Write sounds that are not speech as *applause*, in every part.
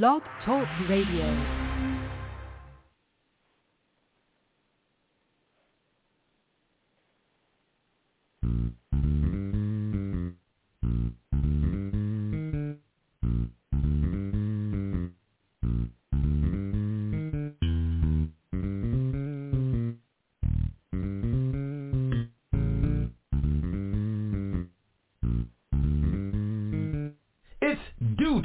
Blog Talk Radio. It's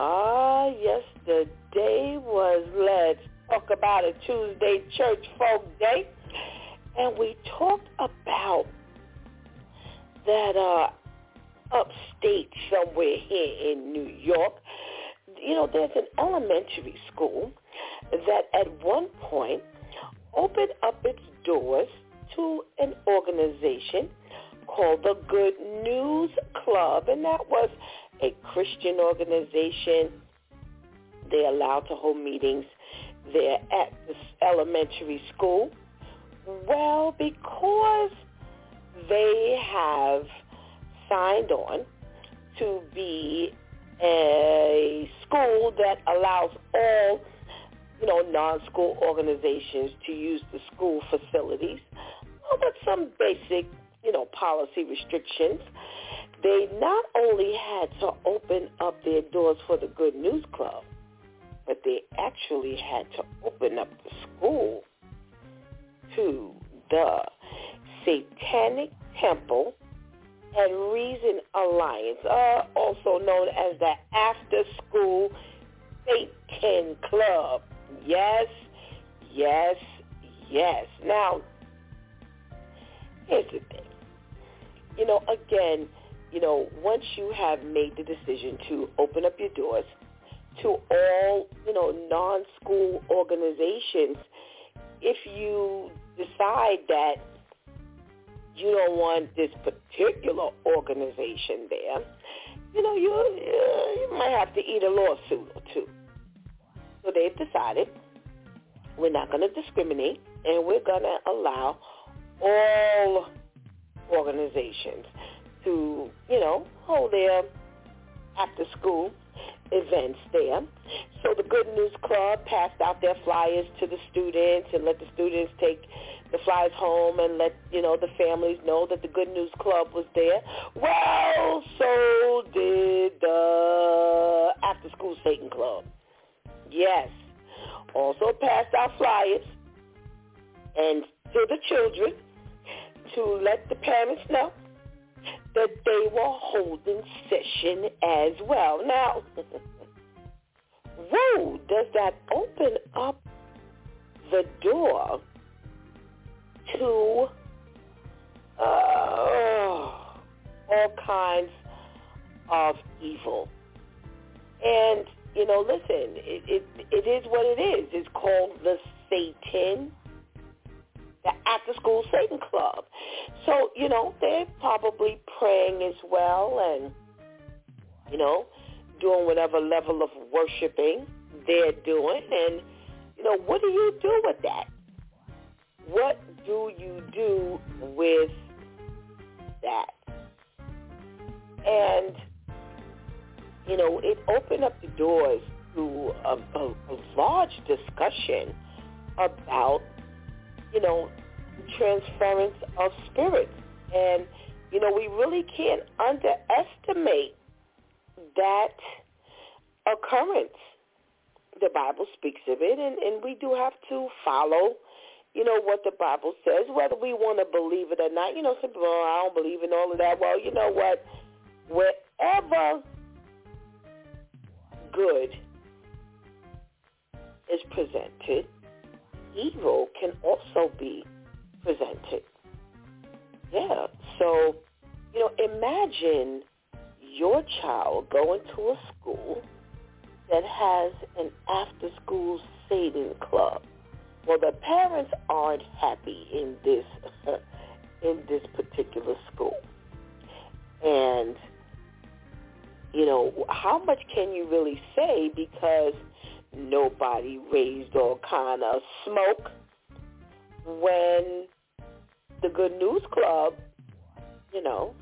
Ah, yesterday was Let's Talk About a Tuesday Church Folk Day. And we talked about that uh, upstate somewhere here in New York, you know, there's an elementary school that at one point opened up its doors to an organization called the Good News Club, and that was a Christian organization. They allowed to hold meetings there at this elementary school. Well, because they have signed on to be a school that allows all, you know, non-school organizations to use the school facilities, well, with some basic you know, policy restrictions, they not only had to open up their doors for the Good News Club, but they actually had to open up the school to the Satanic Temple and Reason Alliance, uh, also known as the After School Satan Club. Yes, yes, yes. Now, here's the thing you know, again, you know, once you have made the decision to open up your doors to all, you know, non-school organizations, if you decide that you don't want this particular organization there, you know, you, you might have to eat a lawsuit or two. So they've decided we're not going to discriminate and we're going to allow all organizations to, you know, hold their after school events there. So the Good News Club passed out their flyers to the students and let the students take the flyers home and let, you know, the families know that the Good News Club was there. Well, so did the After School Satan Club. Yes. Also passed out flyers and to the children to let the parents know that they were holding session as well. Now, *laughs* whoa, does that open up the door to uh, all kinds of evil? And, you know, listen, it, it, it is what it is. It's called the Satan the after school Satan Club. So, you know, they're probably praying as well and, you know, doing whatever level of worshiping they're doing. And, you know, what do you do with that? What do you do with that? And, you know, it opened up the doors to a, a, a large discussion about you know, transference of spirits and you know, we really can't underestimate that occurrence. The Bible speaks of it, and, and we do have to follow, you know, what the Bible says, whether we want to believe it or not. You know, some people, oh, I don't believe in all of that. Well, you know what? Wherever good is presented, evil can also be presented. Yeah. So, you know, imagine your child going to a school that has an after-school Satan club. Well, the parents aren't happy in this *laughs* in this particular school, and you know how much can you really say because nobody raised all kind of smoke when the Good News Club, you know,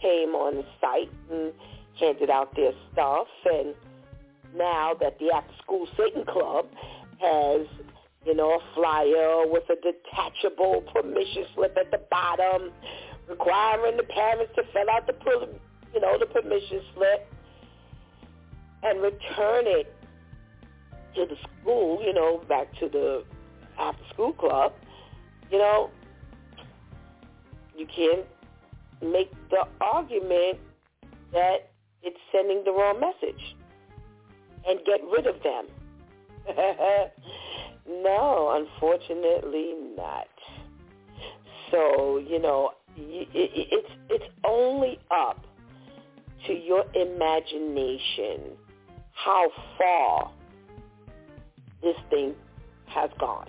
came on the site and handed out their stuff. And now that the After School Satan Club has, you know, a flyer with a detachable permission slip at the bottom requiring the parents to fill out the, you know, the permission slip and return it to the school, you know, back to the after school club, you know, you can't make the argument that it's sending the wrong message and get rid of them. *laughs* no, unfortunately not. So, you know, it's it's only up to your imagination how far this thing has gone.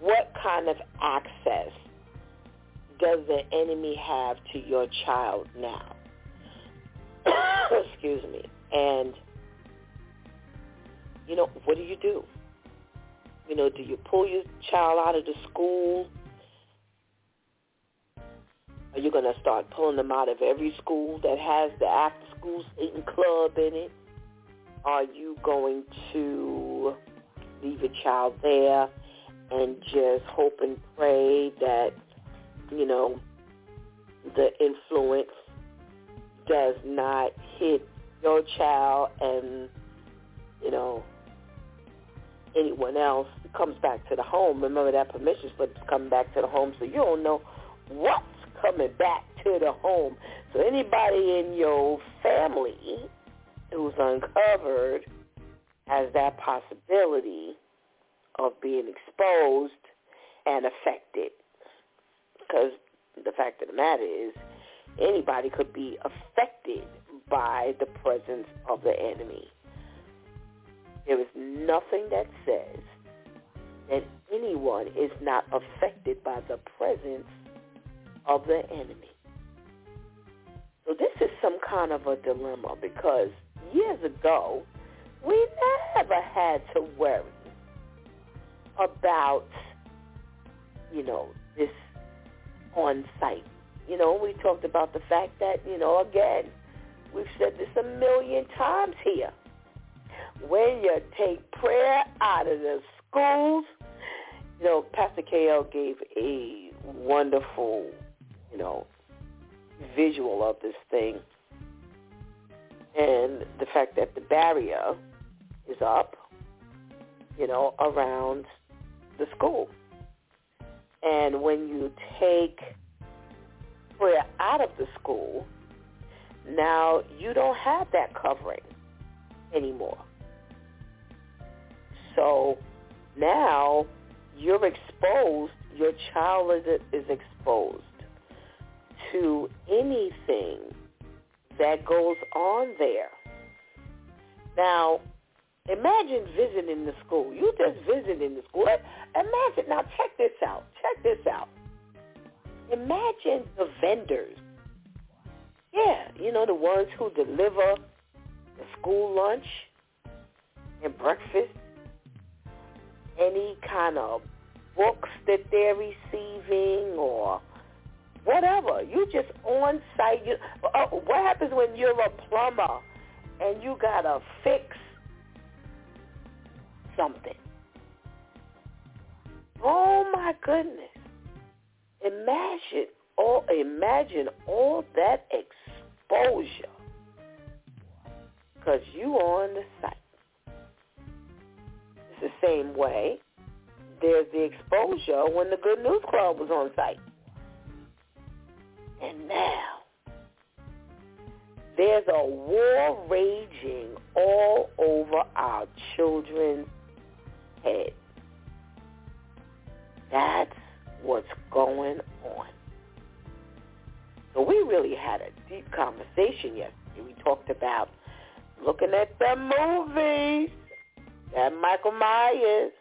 What kind of access does the enemy have to your child now? *coughs* Excuse me. And, you know, what do you do? You know, do you pull your child out of the school? Are you going to start pulling them out of every school that has the after-school Satan club in it? Are you going to leave your child there and just hope and pray that, you know, the influence does not hit your child and, you know, anyone else comes back to the home. Remember that permission slip is coming back to the home, so you don't know what's coming back to the home. So anybody in your family who's uncovered has that possibility of being exposed and affected. Because the fact of the matter is, anybody could be affected by the presence of the enemy. There is nothing that says that anyone is not affected by the presence of the enemy. So this is some kind of a dilemma because years ago, we never had to worry about, you know, this on-site. You know, we talked about the fact that, you know, again, we've said this a million times here. When you take prayer out of the schools, you know, Pastor KL gave a wonderful, you know, visual of this thing and the fact that the barrier is up, you know, around the school. And when you take prayer out of the school, now you don't have that covering anymore. So now you're exposed, your child is, is exposed to anything that goes on there. Now, imagine visiting the school. You just visiting the school. Imagine, now check this out. Check this out. Imagine the vendors. Yeah, you know, the ones who deliver the school lunch and breakfast, any kind of books that they're receiving or whatever. You just on site. You, uh, what happens when you're a plumber and you gotta fix something? Oh my goodness! Imagine all imagine all that exposure because you are on the site. It's the same way. There's the exposure when the Good News Club was on site. And now, there's a war raging all over our children's heads. That's what's going on. So we really had a deep conversation yesterday. We talked about looking at the movies, that Michael Myers,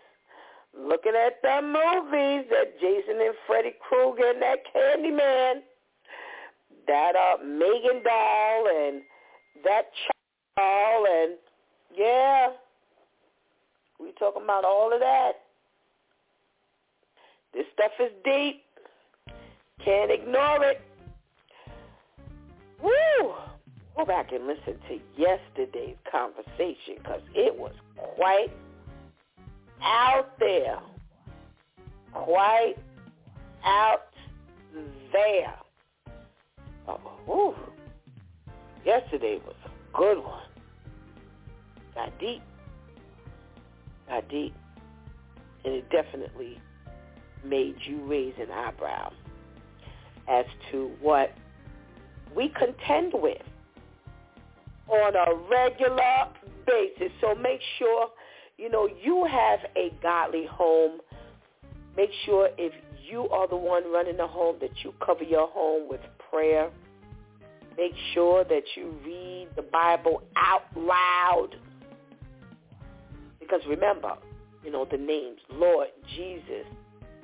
looking at the movies, that Jason and Freddy Krueger and that Candyman, that uh, Megan doll and that doll and yeah, we talking about all of that. This stuff is deep. Can't ignore it. Woo! Go back and listen to yesterday's conversation because it was quite out there. Quite out there. Oh, whew. Yesterday was a good one. Got deep. Got deep. And it definitely made you raise an eyebrow as to what we contend with on a regular basis. So make sure, you know, you have a godly home. Make sure if you are the one running the home that you cover your home with prayer. Make sure that you read the Bible out loud. Because remember, you know, the names Lord, Jesus,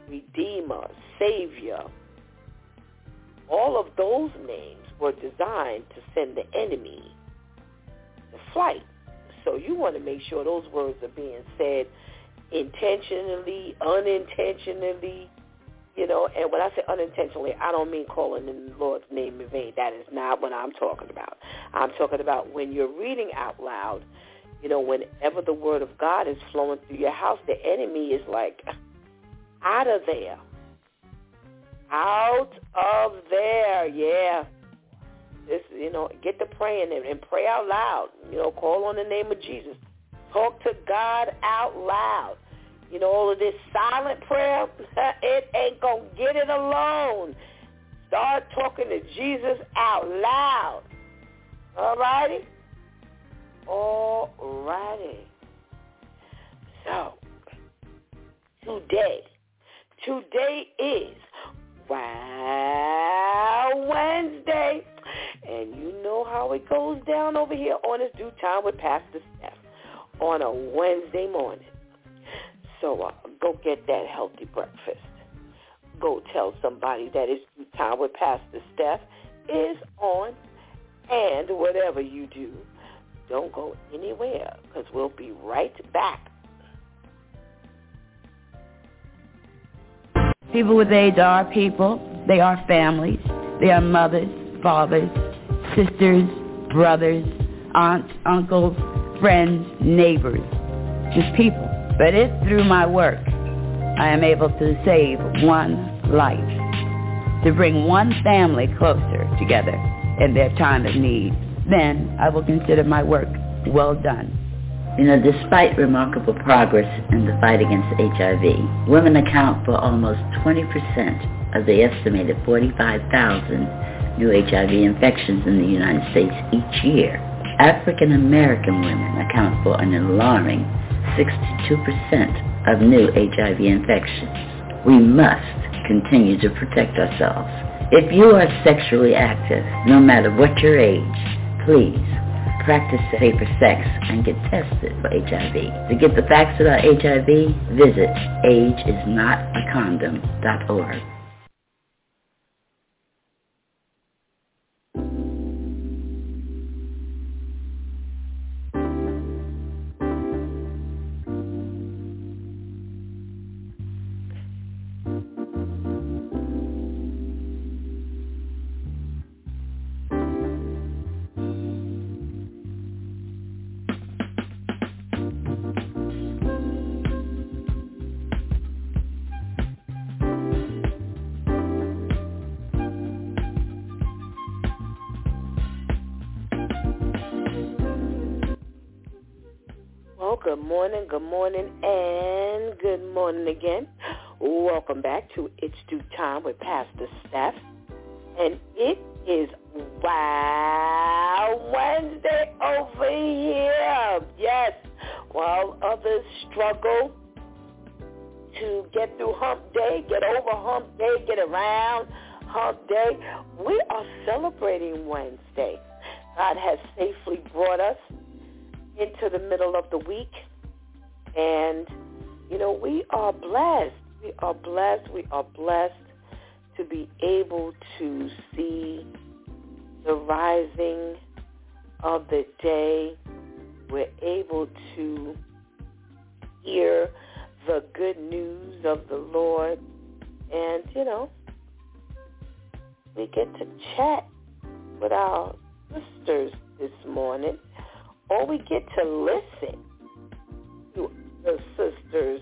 Redeemer, Savior, all of those names were designed to send the enemy to flight. So you want to make sure those words are being said intentionally, unintentionally, you know, and when I say unintentionally, I don't mean calling in the Lord's name in vain. That is not what I'm talking about. I'm talking about when you're reading out loud, you know, whenever the word of God is flowing through your house, the enemy is like, out of there. Out of there, yeah. This, you know, get to praying and, and pray out loud. You know, call on the name of Jesus. Talk to God out loud. You know, all of this silent prayer, *laughs* it ain't going to get it alone. Start talking to Jesus out loud. All righty? All righty. So, today, today is Wow Wednesday. And you know how it goes down over here on this DEW time with Pastor Steph on a Wednesday morning. So uh, go get that healthy breakfast. Go tell somebody that it's DEW time with Pastor Steph is on. And whatever you do, don't go anywhere because we'll be right back. People with AIDS are people. They are families. They are mothers, fathers, sisters, brothers, aunts, uncles, friends, neighbors. Just people. But it's through my work I am able to save one life, to bring one family closer together in their time of need. Then I will consider my work well done. You know, despite remarkable progress in the fight against HIV, women account for almost 20% of the estimated 45,000 new HIV infections in the United States each year. African American women account for an alarming 62% of new HIV infections. We must continue to protect ourselves. If you are sexually active, no matter what your age, please practice safer sex and get tested for HIV. To get the facts about HIV, visit ageisnotacondom.org. good morning, good morning, and good morning again. Welcome back to It's DEW Time with Pastor Steph. And it is Wow Wednesday over here. Yes, while others struggle to get through hump day, get over hump day, get around hump day, we are celebrating Wednesday. God has safely brought us into the middle of the week. And, you know, we are blessed. We are blessed. We are blessed to be able to see the rising of the day. We're able to hear the good news of the Lord. And, you know, we get to chat with our sisters this morning, or we get to listen to the sisters,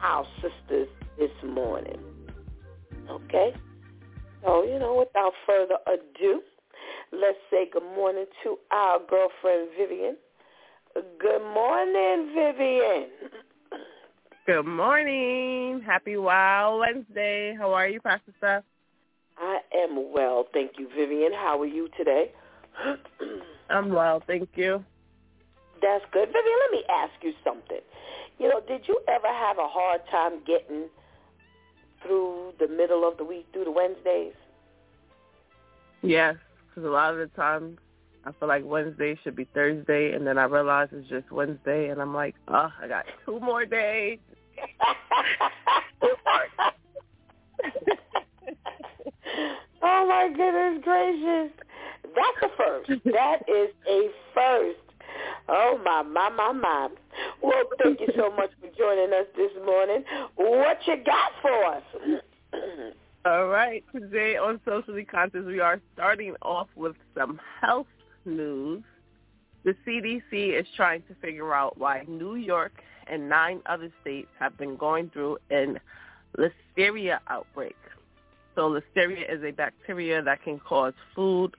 our sisters this morning. Okay? So, you know, without further ado, let's say good morning to our girlfriend Vivian. Good morning, Vivian. Good morning. Happy Wow Wednesday. How are you, Pastor Steph? I am well, thank you, Vivian. How are you today? *clears throat* I'm well, thank you. That's good. Vivian, let me ask you something. You know, did you ever have a hard time getting through the middle of the week, through the Wednesdays? Yes, because a lot of the times I feel like Wednesday should be Thursday, and then I realize it's just Wednesday, and I'm like, oh, I got two more days. *laughs* oh my goodness gracious. That's a first. That is a first. Oh my, my, my, my. Well, thank you so *laughs* much for joining us this morning. What you got for us? All right. Today on Socially Conscious, we are starting off with some health news. The CDC is trying to figure out why New York and nine other states have been going through an listeria outbreak. So listeria is a bacteria that can cause food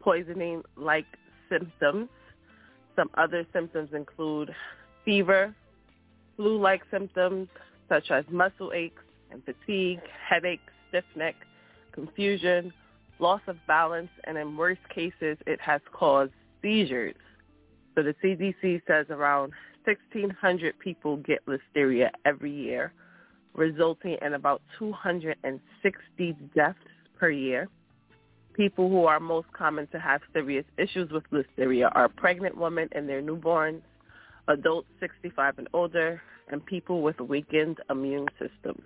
poisoning-like symptoms. Some other symptoms include fever, flu-like symptoms such as muscle aches and fatigue, headaches, stiff neck, confusion, loss of balance, and in worst cases, it has caused seizures. So the CDC says around 1,600 people get listeria every year, resulting in about 260 deaths per year. People who are most common to have serious issues with listeria are pregnant women and their newborns, adults 65 and older, and people with weakened immune systems.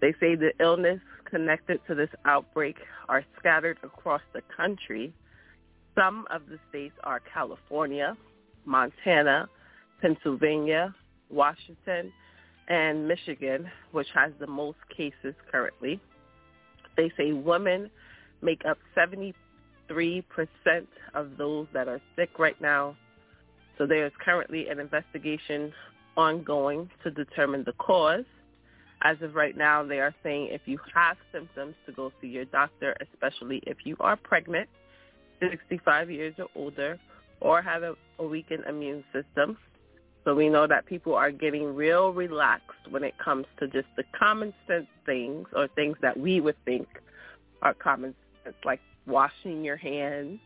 They say the illness connected to this outbreak are scattered across the country. Some of the states are California, Montana, Pennsylvania, Washington, and Michigan, which has the most cases currently. They say women make up 73% of those that are sick right now. So there is currently an investigation ongoing to determine the cause. As of right now, they are saying if you have symptoms to go see your doctor, especially if you are pregnant, 65 years or older, or have a, a weakened immune system. So we know that people are getting real relaxed when it comes to just the common sense things or things that we would think are common sense, like washing your hands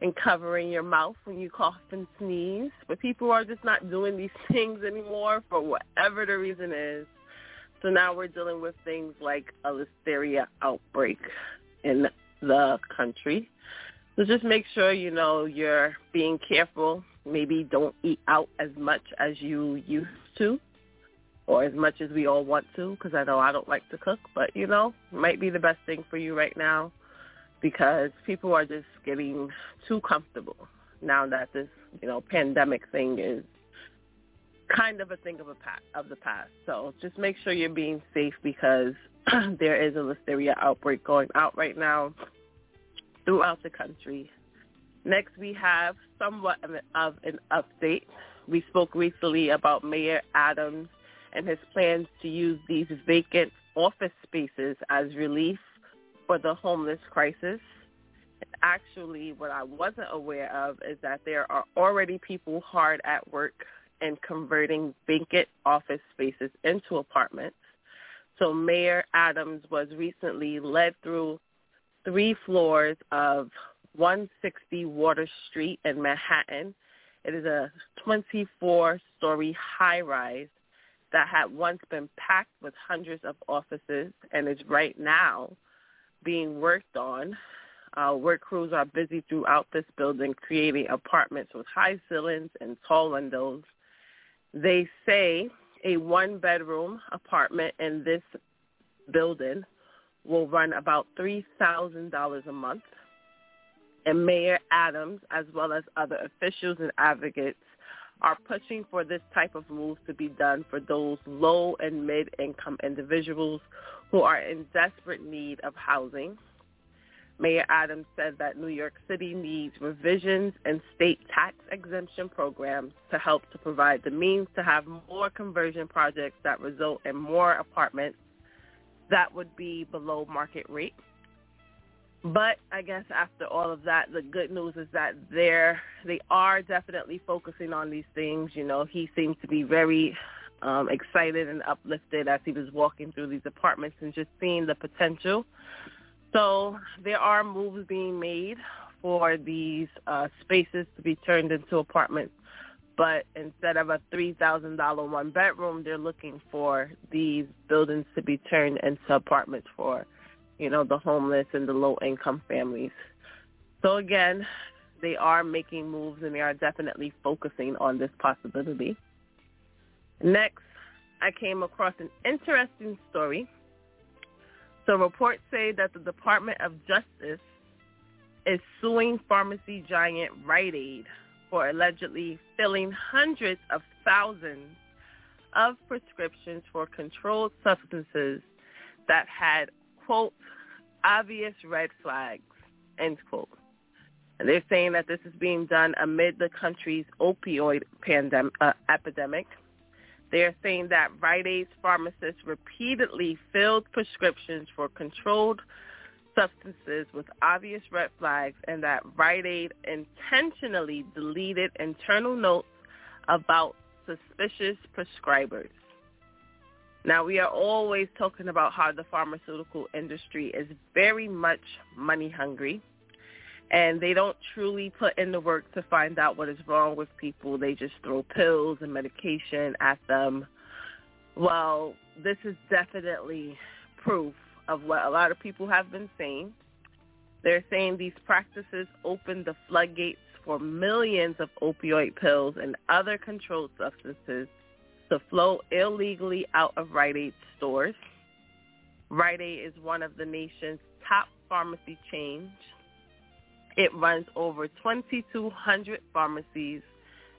and covering your mouth when you cough and sneeze. But people are just not doing these *laughs* things anymore for whatever the reason is. So now we're dealing with things like a listeria outbreak in the country. So just make sure, you know, you're being careful. Maybe don't eat out as much as you used to or as much as we all want to because I know I don't like to cook, but, you know, might be the best thing for you right now because people are just getting too comfortable now that this, you know, pandemic thing is kind of a thing of a past, of the past. So just make sure you're being safe because *clears throat* there is a listeria outbreak going out right now throughout the country. Next, we have somewhat of an update. We spoke recently about Mayor Adams and his plans to use these vacant office spaces as relief for the homeless crisis. Actually, what I wasn't aware of is that there are already people hard at work and converting vacant office spaces into apartments. So Mayor Adams was recently led through three floors of 160 Water Street in Manhattan. It is a 24-story high-rise that had once been packed with hundreds of offices and is right now being worked on. Uh, work crews are busy throughout this building creating apartments with high ceilings and tall windows. They say a one-bedroom apartment in this building will run about $3,000 a month. And Mayor Adams, as well as other officials and advocates, are pushing for this type of move to be done for those low and mid-income individuals who are in desperate need of housing. Mayor Adams said that New York City needs revisions and state tax exemption programs to help to provide the means to have more conversion projects that result in more apartments that would be below market rate. But I guess after all of that, the good news is that they're they are definitely focusing on these things. You know, he seems to be very um, excited and uplifted as he was walking through these apartments and just seeing the potential. So there are moves being made for these uh, spaces to be turned into apartments. But instead of a $3,000 one bedroom, they're looking for these buildings to be turned into apartments for you know, the homeless and the low-income families. So again, they are making moves and they are definitely focusing on this possibility. Next, I came across an interesting story. So reports say that the Department of Justice is suing pharmacy giant Rite Aid for allegedly filling hundreds of thousands of prescriptions for controlled substances that had quote, obvious red flags, end quote. And they're saying that this is being done amid the country's opioid pandemic, uh, epidemic. They're saying that Rite Aid's pharmacists repeatedly filled prescriptions for controlled substances with obvious red flags and that Rite Aid intentionally deleted internal notes about suspicious prescribers. Now, we are always talking about how the pharmaceutical industry is very much money hungry and they don't truly put in the work to find out what is wrong with people. They just throw pills and medication at them. Well, this is definitely proof of what a lot of people have been saying. They're saying these practices open the floodgates for millions of opioid pills and other controlled substances to flow illegally out of Rite Aid stores. Rite Aid is one of the nation's top pharmacy chains. It runs over 2,200 pharmacies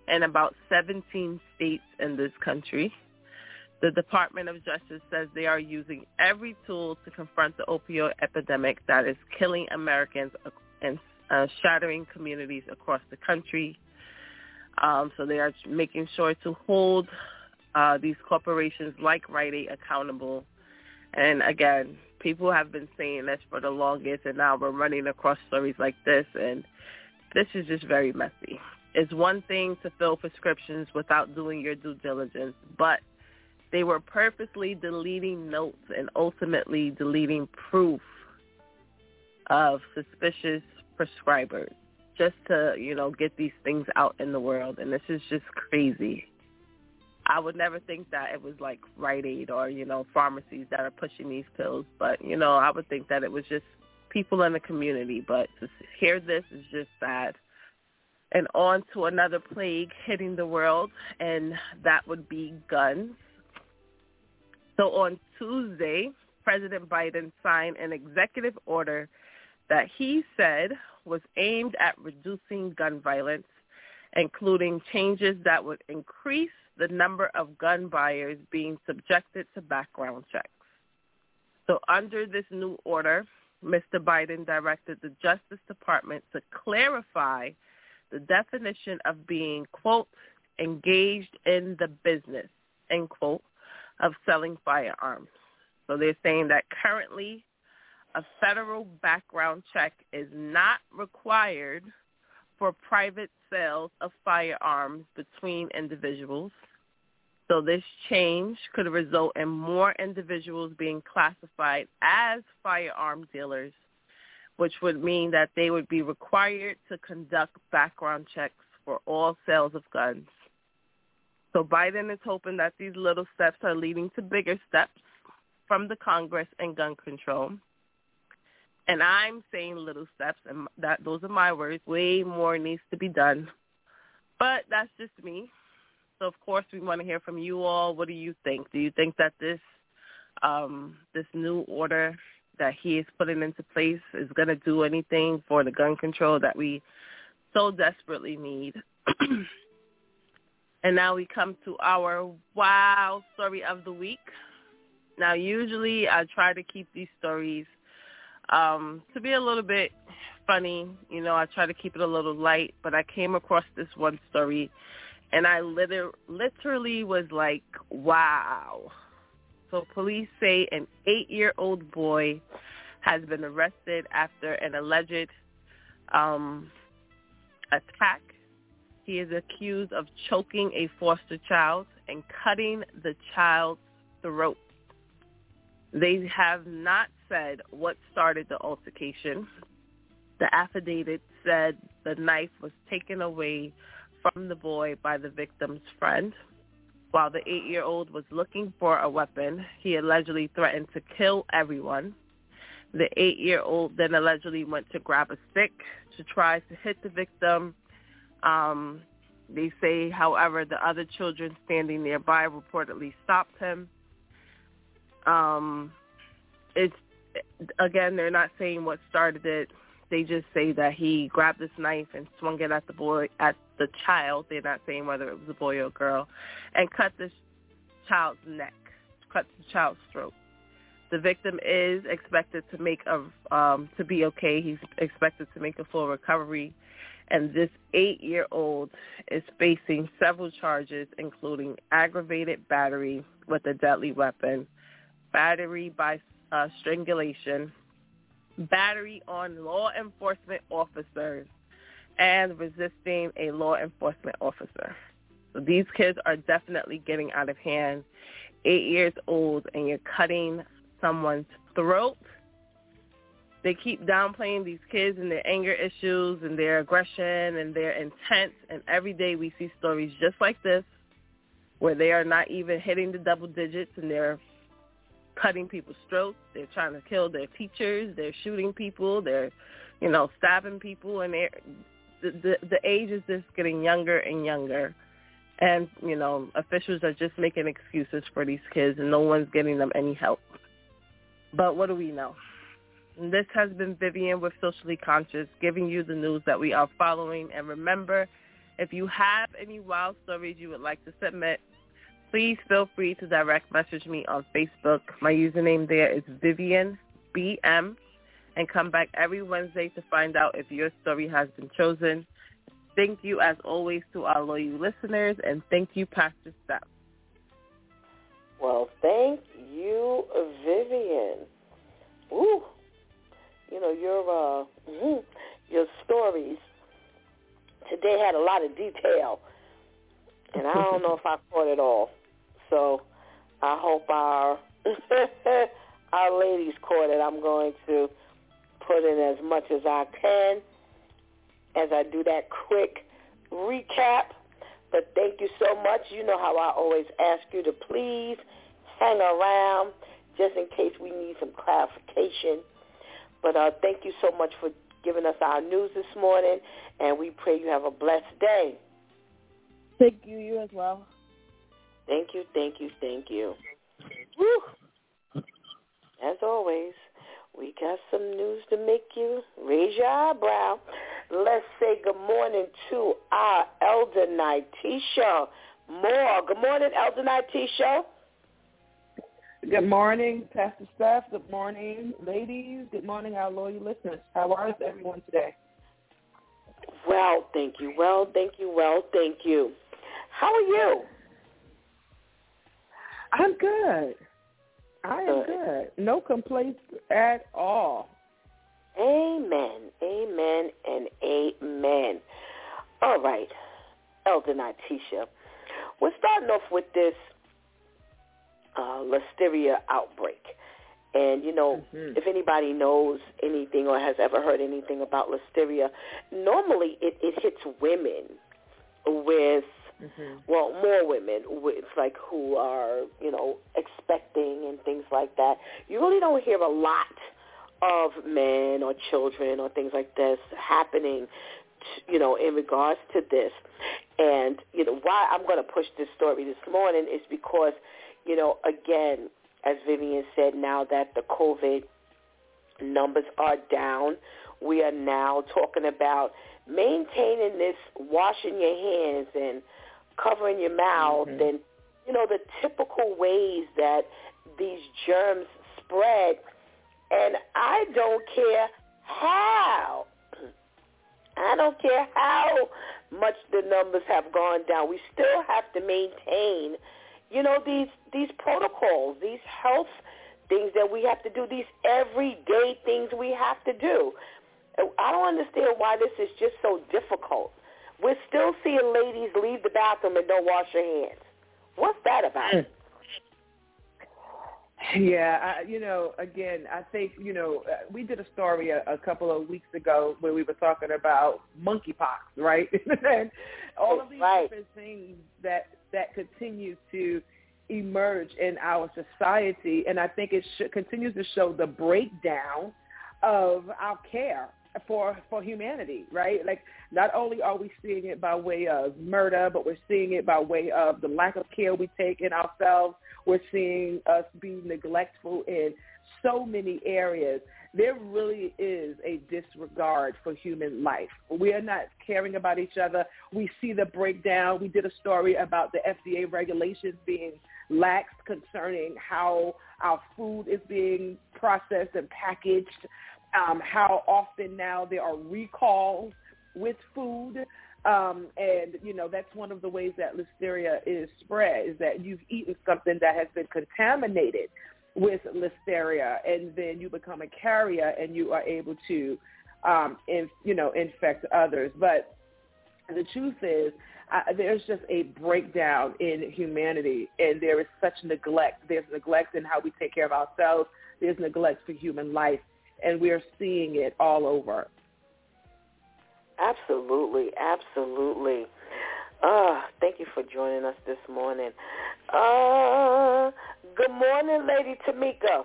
in about 17 states in this country. The Department of Justice says they are using every tool to confront the opioid epidemic that is killing Americans and uh, shattering communities across the country. Um, so they are making sure to hold uh, these corporations like Rite Aid accountable. And again, people have been saying this for the longest, and now we're running across stories like this, and this is just very messy. It's one thing to fill prescriptions without doing your due diligence, but they were purposely deleting notes and ultimately deleting proof of suspicious prescribers just to, you know, get these things out in the world. And this is just crazy. I would never think that it was like Rite Aid or, you know, pharmacies that are pushing these pills. But, you know, I would think that it was just people in the community. But to hear this is just sad. And on to another plague hitting the world, and that would be guns. So on Tuesday, President Biden signed an executive order that he said was aimed at reducing gun violence, including changes that would increase the number of gun buyers being subjected to background checks. So under this new order, Mr. Biden directed the Justice Department to clarify the definition of being, quote, engaged in the business, end quote, of selling firearms. So they're saying that currently a federal background check is not required for private sales of firearms between individuals. So this change could result in more individuals being classified as firearm dealers, which would mean that they would be required to conduct background checks for all sales of guns. So Biden is hoping that these little steps are leading to bigger steps from the Congress and gun control. And I'm saying little steps, and that those are my words. Way more needs to be done, but that's just me. So of course we want to hear from you all. What do you think? Do you think that this um, this new order that he is putting into place is going to do anything for the gun control that we so desperately need? *clears throat* and now we come to our wow story of the week. Now, usually I try to keep these stories um, to be a little bit funny. You know, I try to keep it a little light, but I came across this one story, and I liter- literally was like, wow. So police say an eight-year-old boy has been arrested after an alleged um, attack. He is accused of choking a foster child and cutting the child's throat. They have not said what started the altercation. The affidavit said the knife was taken away from the boy by the victim's friend. While the eight-year-old was looking for a weapon, he allegedly threatened to kill everyone. The eight-year-old then allegedly went to grab a stick to try to hit the victim. Um, they say, however, the other children standing nearby reportedly stopped him. Um, it's again, they're not saying what started it. They just say that he grabbed this knife and swung it at the boy, at the child. They're not saying whether it was a boy or a girl, and cut this child's neck, cut the child's throat. The victim is expected to make a um, to be okay. He's expected to make a full recovery, and this eight-year-old is facing several charges, including aggravated battery with a deadly weapon, battery by uh, strangulation, battery on law enforcement officers, and resisting a law enforcement officer. So these kids are definitely getting out of hand. Eight years old and you're cutting someone's throat. They keep downplaying these kids and their anger issues and their aggression and their intent. And every day we see stories just like this where they are not even hitting the double digits and they're cutting people's throats. They're trying to kill their teachers. They're shooting people. They're, you know, stabbing people. And they're, the, the the age is just getting younger and younger. And you know, officials are just making excuses for these kids, and no one's getting them any help. But what do we know? This has been Vivian with Socially Conscious, giving you the news that we are following. And remember, if you have any wild stories you would like to submit, please feel free to direct message me on Facebook. My username there is Vivian BM and come back every Wednesday to find out if your story has been chosen. Thank you as always to our loyal listeners and thank you Pastor Steph. Well, thank you, Vivian. Ooh, you know your uh, mm-hmm, your stories today had a lot of detail, and I don't know *laughs* if I caught it all. So I hope our *laughs* our ladies caught it. I'm going to put in as much as I can as I do that quick recap. But thank you so much. You know how I always ask you to please hang around just in case we need some clarification. But uh, thank you so much for giving us our news this morning, and we pray you have a blessed day. Thank you. You as well. Thank you, thank you, thank you. Woo! As always, we got some news to make you raise your eyebrow. Let's say good morning to our Elder Nightisha Moore. Good morning, Elder Nightisha. Good morning, Pastor Steph. Good morning, ladies. Good morning, our loyal listeners. How are everyone today? Well, thank you. Well, thank you. Well, thank you. How are you? I'm good. I am good. No complaints at all. Amen. Amen and amen. All right, Elder Natisha. We're starting off with this uh, listeria outbreak. And, you know, mm-hmm. if anybody knows anything or has ever heard anything about listeria, normally it, it hits women with, mm-hmm. well, more women with, like, who are, you know, expecting and things like that. You really don't hear a lot of men or children or things like this happening, you know, in regards to this. And, you know, why I'm going to push this story this morning is because, you know, again, as Vivian said, now that the COVID numbers are down, we are now talking about maintaining this washing your hands and covering your mouth mm-hmm. and, you know, the typical ways that these germs spread. And I don't care how. *clears throat* I don't care how much the numbers have gone down. We still have to maintain you know, these these protocols, these health things that we have to do, these everyday things we have to do. I don't understand why this is just so difficult. We're still seeing ladies leave the bathroom and don't wash their hands. What's that about? Hmm. Yeah, I, you know, again, I think, you know, uh, we did a story a, a couple of weeks ago where we were talking about monkeypox, right? *laughs* and all of these right. different things that that continue to emerge in our society, and I think it sh- continues to show the breakdown of our care for for humanity, right? Like not only are we seeing it by way of murder, but we're seeing it by way of the lack of care we take in ourselves. We're seeing us be neglectful in so many areas there really is a disregard for human life. We are not caring about each other. We see the breakdown. We did a story about the FDA regulations being lax concerning how our food is being processed and packaged, um, how often now there are recalls with food. Um, and, you know, that's one of the ways that listeria is spread, is that you've eaten something that has been contaminated with listeria, and then you become a carrier, and you are able to, um, in, you know, infect others. But the truth is, uh, there's just a breakdown in humanity, and there is such neglect. There's neglect in how we take care of ourselves. There's neglect for human life, and we are seeing it all over. Absolutely, absolutely. Uh, thank you for joining us this morning. Uh, good morning, Lady Tamika.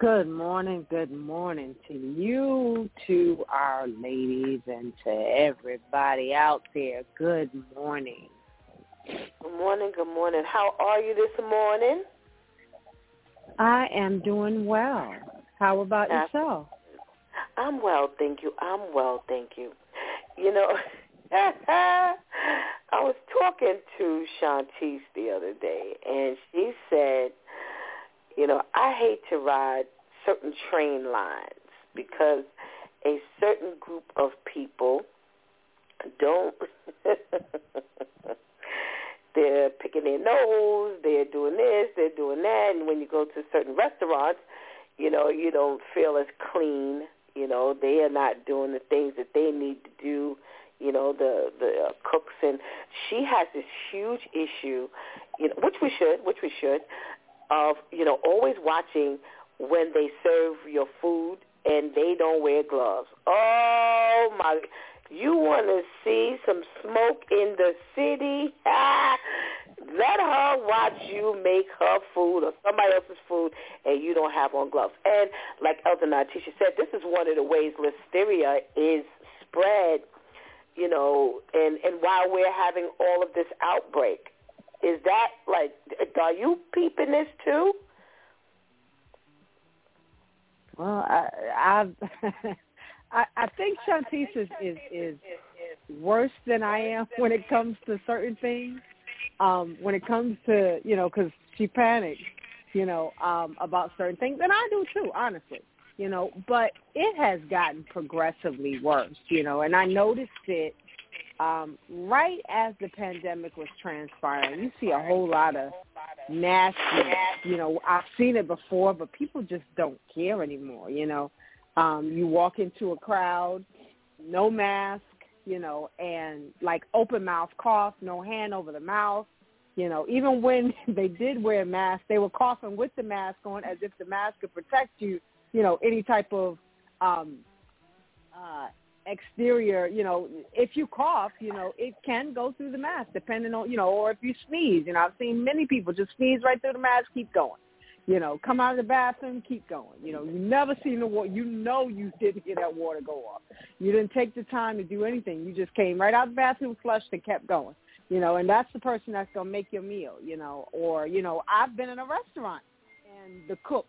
Good morning, good morning to you, to our ladies, and to everybody out there. Good morning. Good morning, good morning. How are you this morning? I am doing well. How about yourself? I'm well, thank you. I'm well, thank you. You know, *laughs* I was talking to Shantice the other day, and she said, you know, I hate to ride certain train lines because a certain group of people don't *laughs* they're picking their nose, they're doing this, they're doing that, and when you go to certain restaurants, you know, you don't feel as clean you know, they are not doing the things that they need to do. You know, the the uh, cooks and she has this huge issue, you know, which we should, which we should, of you know always watching when they serve your food and they don't wear gloves. Oh my! You want to see some smoke in the city? *laughs* Let her watch you make her food or somebody else's food and you don't have on gloves. And like Elder Natisha said, this is one of the ways listeria is spread, you know, and, and while we're having all of this outbreak. Is that like, are you peeping this too? Well, I, I've, *laughs* I, think Shantice is, is, is worse than I am when it comes to certain things um, when it comes to, you know, because she panics, you know, um, about certain things, and I do too, honestly, you know, but it has gotten progressively worse, you know, and I noticed it um, right as the pandemic was transpiring. You see a whole lot of nasty, you know, I've seen it before, but people just don't care anymore, you know. Um, you walk into a crowd, no mask, you know, and like open mouth cough, no hand over the mouth. You know, even when *laughs* they did wear masks, they were coughing with the mask on as if the mask could protect you, you know, any type of um uh exterior, you know, if you cough, you know, it can go through the mask depending on, you know, or if you sneeze. You know, I've seen many people just sneeze right through the mask, keep going. You know, come out of the bathroom, keep going. You know, you never seen the water. You know you didn't hear that water go off. You didn't take the time to do anything. You just came right out of the bathroom, flushed, and kept going. You know, and that's the person that's gonna make your meal. You know, or you know, I've been in a restaurant and the cook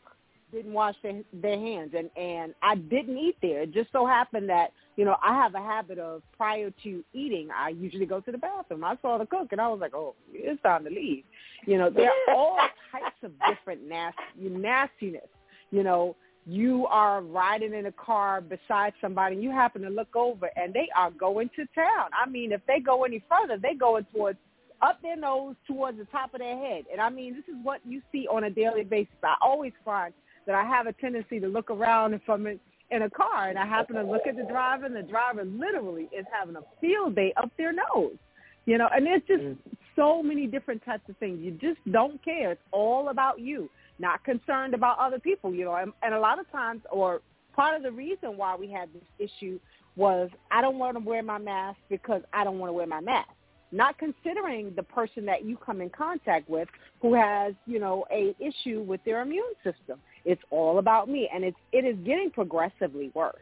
didn't wash their, their hands and and I didn't eat there. It just so happened that you know I have a habit of prior to eating I usually go to the bathroom. I saw the cook and I was like, oh, it's time to leave. You know, there are all *laughs* types of different nasty nastiness. You know, you are riding in a car beside somebody and you happen to look over and they are going to town. I mean, if they go any further, they going towards up their nose towards the top of their head. And I mean, this is what you see on a daily basis. I always find that I have a tendency to look around if I'm in, in a car and I happen to look at the driver and the driver literally is having a field day up their nose. You know, and there's just mm. so many different types of things. You just don't care. It's all about you, not concerned about other people, you know. And, and a lot of times, or part of the reason why we had this issue was I don't want to wear my mask because I don't want to wear my mask not considering the person that you come in contact with who has, you know, a issue with their immune system. It's all about me, and it's it is getting progressively worse.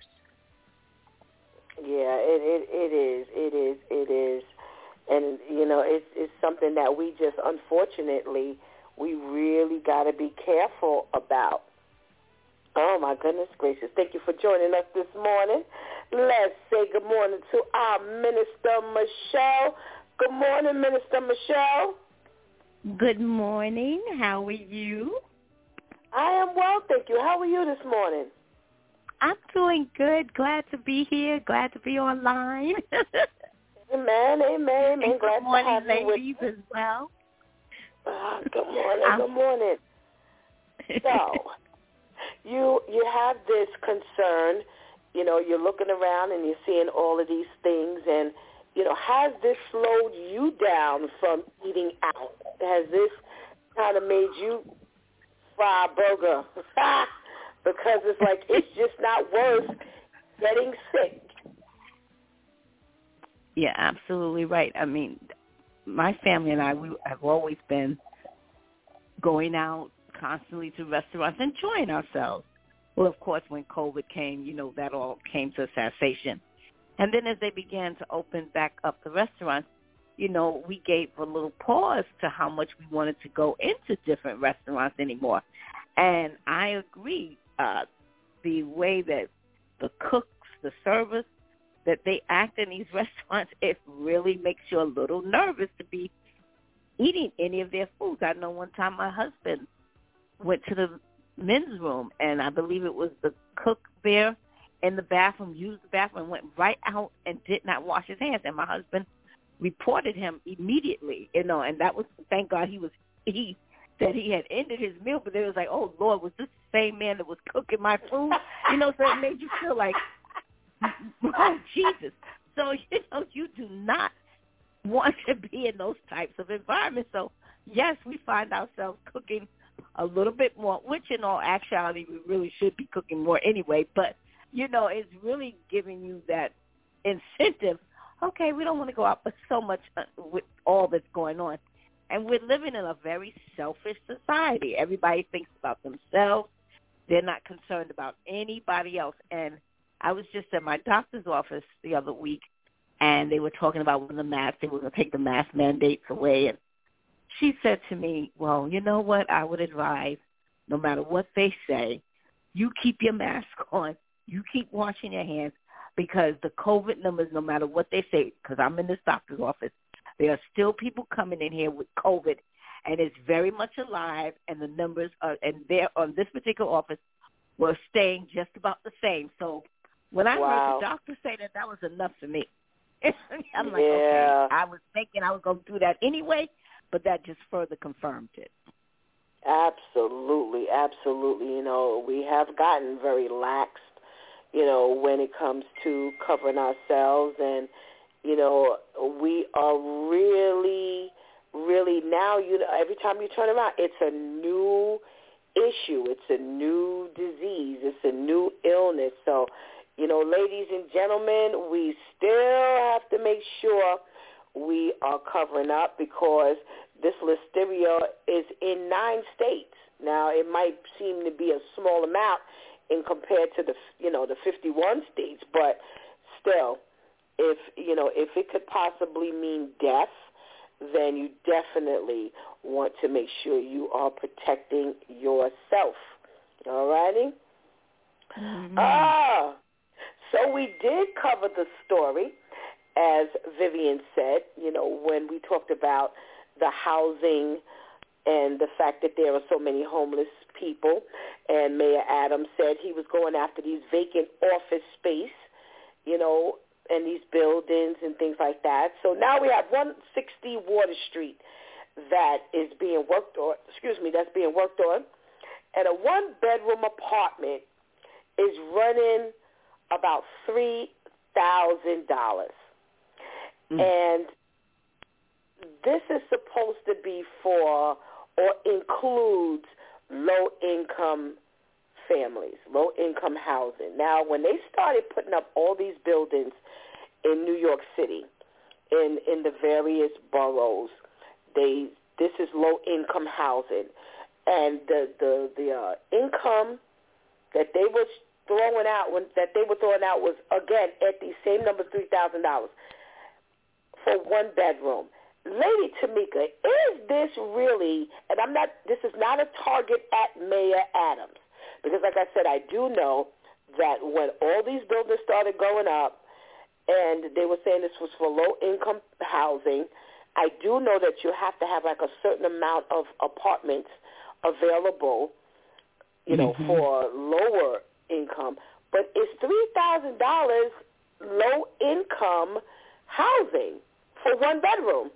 Yeah, it it, it is, it is, it is, and you know, it's it's something that we just unfortunately we really got to be careful about. Oh my goodness gracious! Thank you for joining us this morning. Let's say good morning to our minister Michelle. Good morning, Minister Michelle. Good morning. How are you? I am well, thank you. How are you this morning? I'm doing good. Glad to be here. Glad to be online. *laughs* amen, amen, amen. Glad ah, good morning, to have ladies you with... as well. Good morning. Good *laughs* morning. So, you you have this concern. You know, you're looking around and you're seeing all of these things, and you know, has this slowed you down from eating out? Has this kind of made you a burger? *laughs* because it's like it's just not worth getting sick. Yeah, absolutely right. I mean, my family and I we have always been going out constantly to restaurants, enjoying ourselves. Well, of course, when COVID came, you know, that all came to a cessation. And then as they began to open back up the restaurants, you know, we gave a little pause to how much we wanted to go into different restaurants anymore. And I agree, uh, the way that the cooks, the service, that they act in these *laughs* restaurants, it really makes you a little nervous to be eating any of their foods. I know one time my husband went to the men's room, and I believe it was the cook there in the bathroom, used the bathroom, went right out and did not wash his hands. And my husband reported him immediately, you know, and that was thank God he was he said he had ended his meal, but they was like, oh Lord, was this the same man that was cooking my food? You know, so it made you feel like, *laughs* oh Jesus. So you know, you do not want to be in those types of environments. So yes, we find ourselves cooking a little bit more, which in all actuality we really should be cooking more anyway. But you know, it's really giving you that incentive. Okay, we don't want to go out, but so much uh, with all that's going on. And we're living in a very selfish society. Everybody thinks about themselves. They're not concerned about anybody else. And I was just at my doctor's office the other week, and they were talking about when the mask, they were going to take the mask mandates away. And she said to me, well, you know what? I would advise, no matter what they say, you keep your mask *laughs* on you keep washing your hands because the COVID numbers, no matter what they say, because I'm in this doctor's office, there are still people coming in here with COVID, and it's very much alive, and the numbers are, and there on this particular office, were staying just about the same. So when I wow. heard the doctor say that, that was enough for me. *laughs* I'm like, yeah. okay, I was thinking I was going to do that anyway, but that just further confirmed it. Absolutely, absolutely. You know, we have gotten very lax you know, when it comes to covering ourselves. And, you know, we are really, really now, you know, every time you turn around, it's a new issue. It's a new disease. It's a new illness. So, you know, ladies and gentlemen, we still have to make sure we are covering up because this listeria is in nine states. Now, it might seem to be a small amount in compared to the, you know, the 51 states, but still, if, you know, if it could possibly mean death, then you definitely want to make sure you are protecting yourself. All righty? Mm-hmm. Ah, so we did cover the story, as Vivian said, you know, when we talked about the housing and the fact that there are so many homeless people. And Mayor Adams said he was going after these vacant office space, you know, and these buildings and things like that. So now we have 160 Water Street that is being worked on, excuse me, that's being worked on. And a one-bedroom apartment is running about $3,000. Mm. And this is supposed to be for or includes low-income families, low-income housing. Now, when they started putting up all these buildings in New York City, in in the various boroughs, they this is low-income housing, and the the the uh, income that they were throwing out when that they were throwing out was again at the same number, three thousand dollars for one bedroom. Lady Tamika, is this really, and I'm not, this is not a target at Mayor Adams, because like I said, I do know that when all these buildings started going up, and they were saying this was for low-income housing, I do know that you have to have like a certain amount of apartments available, you know, mm-hmm. for lower income. But is three thousand dollars low income housing for one bedroom?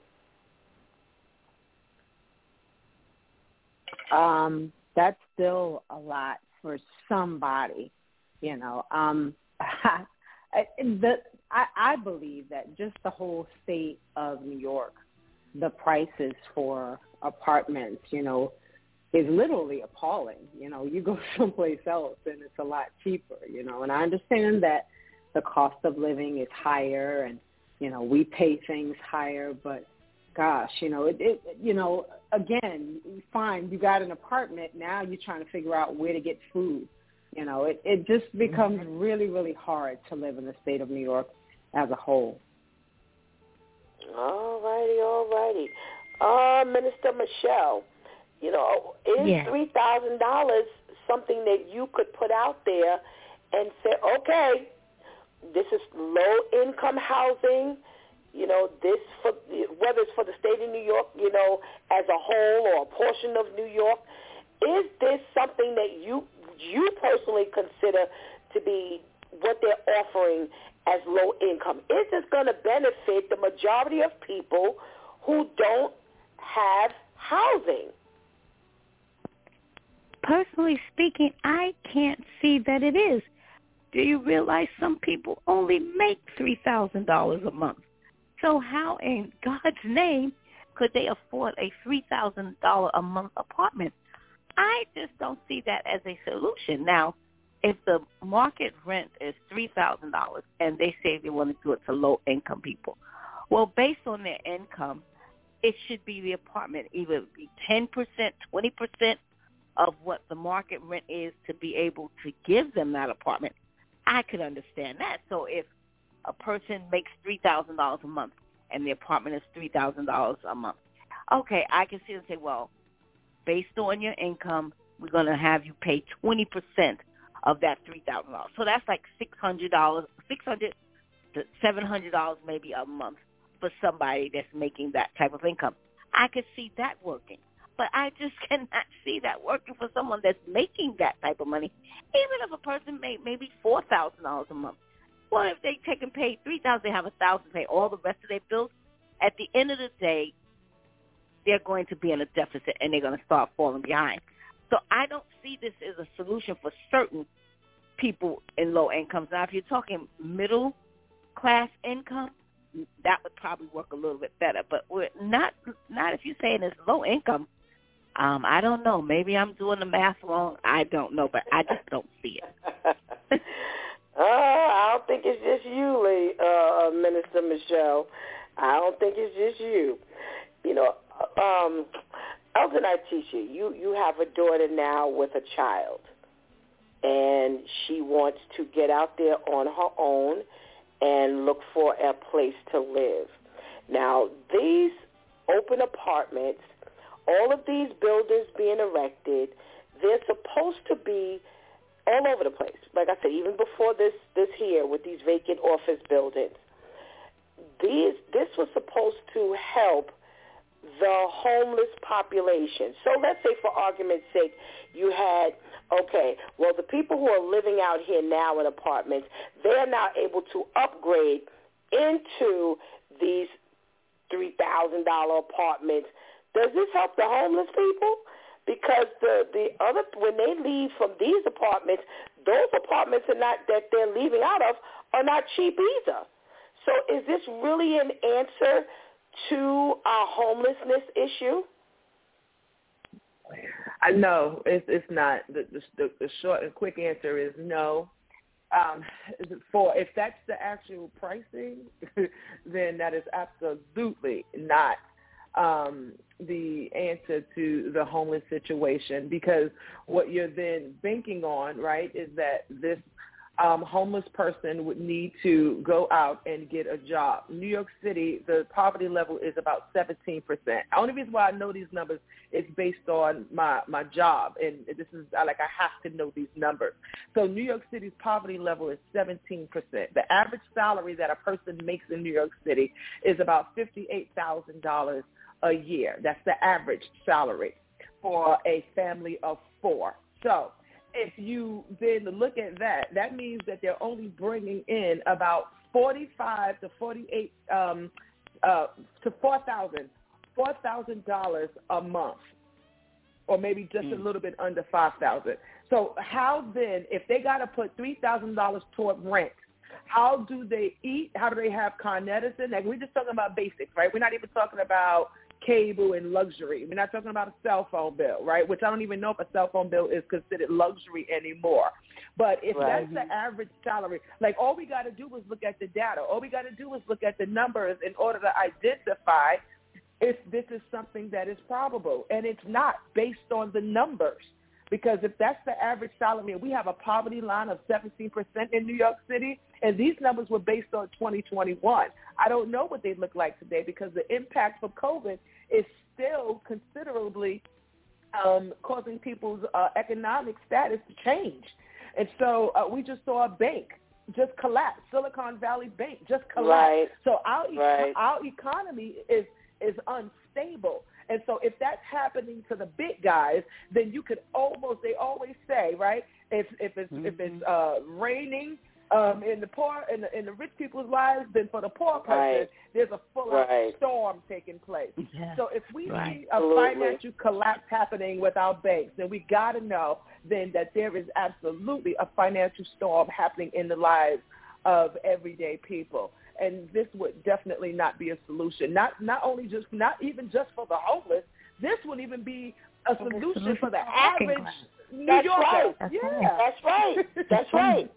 Um, that's still a lot for somebody, you know. Um, *laughs* the I, I believe that just the whole state of New York, the prices for apartments, you know, is literally appalling. You know, you go *laughs* someplace else and it's a lot cheaper, you know, and I understand that the cost of living is higher and, you know, we pay things higher, but gosh, you know, it, it you know, again, fine, you got an apartment, now you're trying to figure out where to get food. You know, it, it just becomes mm-hmm. really, really hard to live in the state of New York as a whole. All righty, all righty. Uh, Minister Michelle, you know, is yeah. three thousand dollars something that you could put out there and say, okay, this is low income housing. You know, this for whether it's for the state of New York, you know, as a whole or a portion of New York, is this something that you you personally consider to be what they're offering as low income? Is this going to benefit the majority of people who don't have housing? personally speaking, I can't see that it is. Do you realize some people only make $3,000 a month? So how in God's name could they afford a $3,000 a month apartment? I just don't see that as a solution. Now, if the market rent is $3,000 and they say they want to do it to low-income people, well, based on their income, it should be the apartment either be 10%, 20%, of what the market rent is to be able to give them that apartment, I could understand that. So if a person makes three thousand dollars a month and the apartment is three thousand dollars a month, okay, I can see and say, well, based on your income, we're going to have you pay twenty percent of that three thousand dollars. So that's like six hundred dollars, six hundred to seven hundred dollars maybe a month for somebody that's making that type of income. I could see that working. But I just *laughs* cannot see that working for someone that's making that type of money. Even if a person made maybe four thousand dollars a month. Well, if they take and pay three thousand, they have a thousand pay all the rest of their bills. At the end of the day, they're going to be in a deficit and they're going to start falling behind. So I don't see this as a solution for certain people in low incomes. Now, if you're talking middle class income, that would probably work a little bit better. But we're not not if you're saying it's low income. Um, I don't know. Maybe I'm doing the math wrong. I don't know, but I just don't see it. *laughs* uh, I don't think it's just you, Lee, uh, Minister Michelle. I don't think it's just you. You know, um, Elder Nitisha, you you have a daughter now with a child, and she wants to get out there on her own and look for a place to live. Now, these open apartments, all of these buildings being erected, they're supposed to be all over the place. Like I said, even before this this here with these vacant office buildings, these this was supposed to help the homeless population. So let's say for argument's sake, you had Okay, well, the people who are living out here now in apartments, they're now able to upgrade into these $3,000 apartments. Does this help the homeless people? Because the the other when they leave from these apartments, those apartments are not that they're leaving out of are not cheap either. So is this really an answer to our homelessness issue? I know it's it's not. The, the the short and quick answer is no. Um, for if that's the actual pricing, *laughs* then that is absolutely not um, the answer to the homeless situation because what you're then banking on, right, is that this um, homeless person would need to go out and get a job. New York City, the poverty level is about 17%. The only reason why I know these numbers is based on my, my job, and this is like I have to know these numbers. So New York City's poverty level is 17%. The average salary that a person makes in New York City is about $58,000 a year. That's the average salary for a family of four. So if you then look at that, that means that they're only bringing in about forty-five to forty-eight um, uh, to four thousand, four thousand dollars a month, or maybe just mm. a hmm. little bit under five thousand. So how then, if they got to put three thousand dollars toward rent, how do they eat? How do they have Con Edison? Like we're just talking about basics, right? We're not even talking about cable and luxury. We're not talking about a cell phone bill, right? Which I don't even know if a cell phone bill is considered luxury anymore. But if right. that's the average salary, like all we got to do is look at the data. All we got to do is look at the numbers in order to identify if this is something that is probable. And it's not based on the numbers. Because if that's the average salary, we have a poverty line of 17% in New York City, and these numbers were based on 2021. I don't know what they look like today because the impact of COVID is still considerably um, causing people's uh, economic status to change. And so uh, we just saw a bank just collapse. Silicon Valley Bank just collapsed. Right. So our right. our economy is is unstable. And so if that's happening to the big guys, then you could almost they always say, right? If if it's mm-hmm. if it's uh raining um in the poor in the in the rich people's lives, then for the poor person right. there's a full right. storm taking place. Yeah. So if we right. see a financial collapse happening with our banks, then we gotta know then that there is absolutely a financial storm happening in the lives of everyday people and this would definitely not be a solution. Not not only just not even just for the homeless. This would even be a solution, solution for the average New That's Yorker. Right. That's yeah, right. that's right. That's *laughs* right.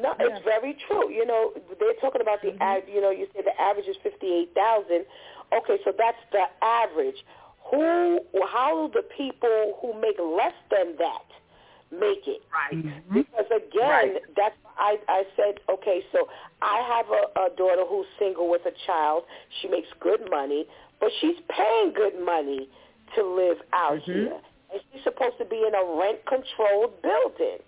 No, Yeah. it's very true. You know, they're talking about the, av- you know, you say the average is fifty-eight thousand. Okay, so that's the average. Who, how do the people who make less than that make it? Right. Mhm. Because again, Right. that's I I said okay. So I have a, a daughter who's single with a child. She makes good money, but she's paying good money to live out Mhm. here, and she's supposed to be in a rent-controlled building.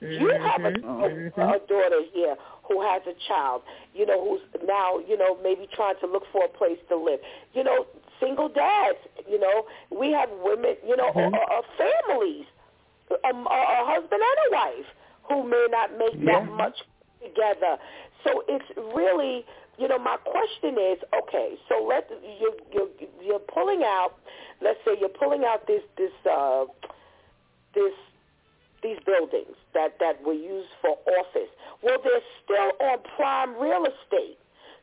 You have a, a, a daughter here who has a child, you know, who's now, you know, maybe trying to look for a place to live. You know, single dads, you know, we have women, you know, Mhm. or, or families, um, a, a husband and a wife who may not make Yeah. that much together. So it's really, you know, my question is, okay, so let you you you're pulling out, let's say you're pulling out this this uh this these buildings that, that were used for office, well, they're still on prime real estate.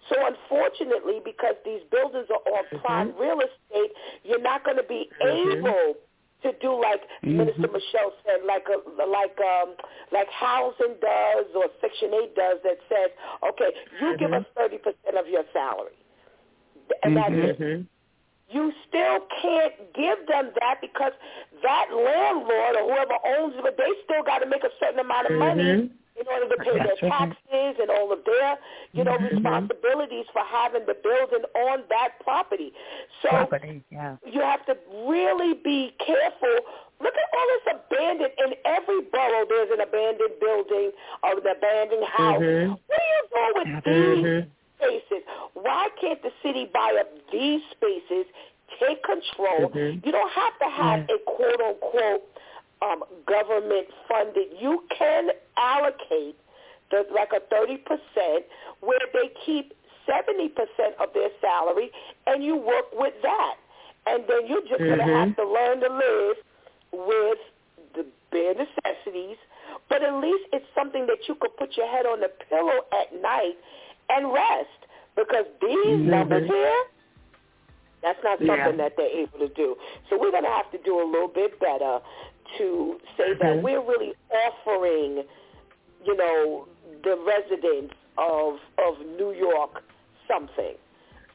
So unfortunately, because these buildings are on mm-hmm. prime real estate, you're not going to be mm-hmm. able to do like mm-hmm. Minister Michelle said, like a, like um like housing does or Section Eight does that says, okay, you give us thirty percent of your salary, and that's it. You still can't give them that because that landlord or whoever owns it, but they still got to make a certain amount of money mm-hmm. In order to pay That's their taxes and all of their, you know, mm-hmm. responsibilities for having the building on that property. So property, yeah. you have to really be careful. Look at all this abandoned. In every borough, there's an abandoned building or an abandoned house. Mm-hmm. What do you do with these? Mm-hmm spaces. Why can't the city buy up these spaces, take control? Mm-hmm. You don't have to have yeah. a quote unquote um, government funded. You can allocate the, like a thirty percent where they keep seventy percent of their salary, and you work with that, and then you're just mm-hmm. gonna have to learn to live with the bare necessities. But at least it's something that you could put your head on the pillow at night and rest because these mm-hmm. numbers here, that's not something yeah. that they're able to do. So we're going to have to do a little bit better to say mm-hmm. that we're really offering, you know, the residents of of New York something.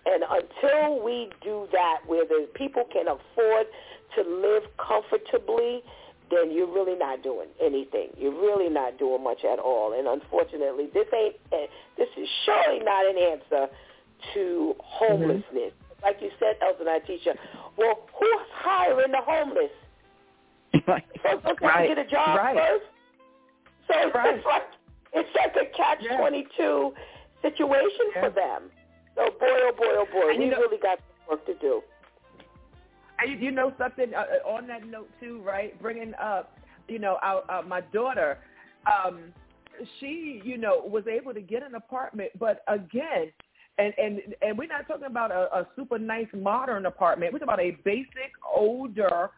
And until we do that, where the people can afford to live comfortably, then you're really not doing anything. You're really not doing much at all. And unfortunately, this ain't eh, this is surely not an answer to homelessness. Mm-hmm. Like you said, Elder Nitisha. Well, who's hiring the homeless? *laughs* Right. Folks have right. get a job right. first. So right. it's like it's like a catch twenty two situation yeah. for them. So boy, oh boy, oh boy, and we know, really got work to do. And you know something uh, uh, on that note too, right? Bringing up, you know, our, uh, my daughter, um, she, you know, was able to get an apartment, but again, and and and we're not talking about a, a super nice modern apartment. We're talking about a basic older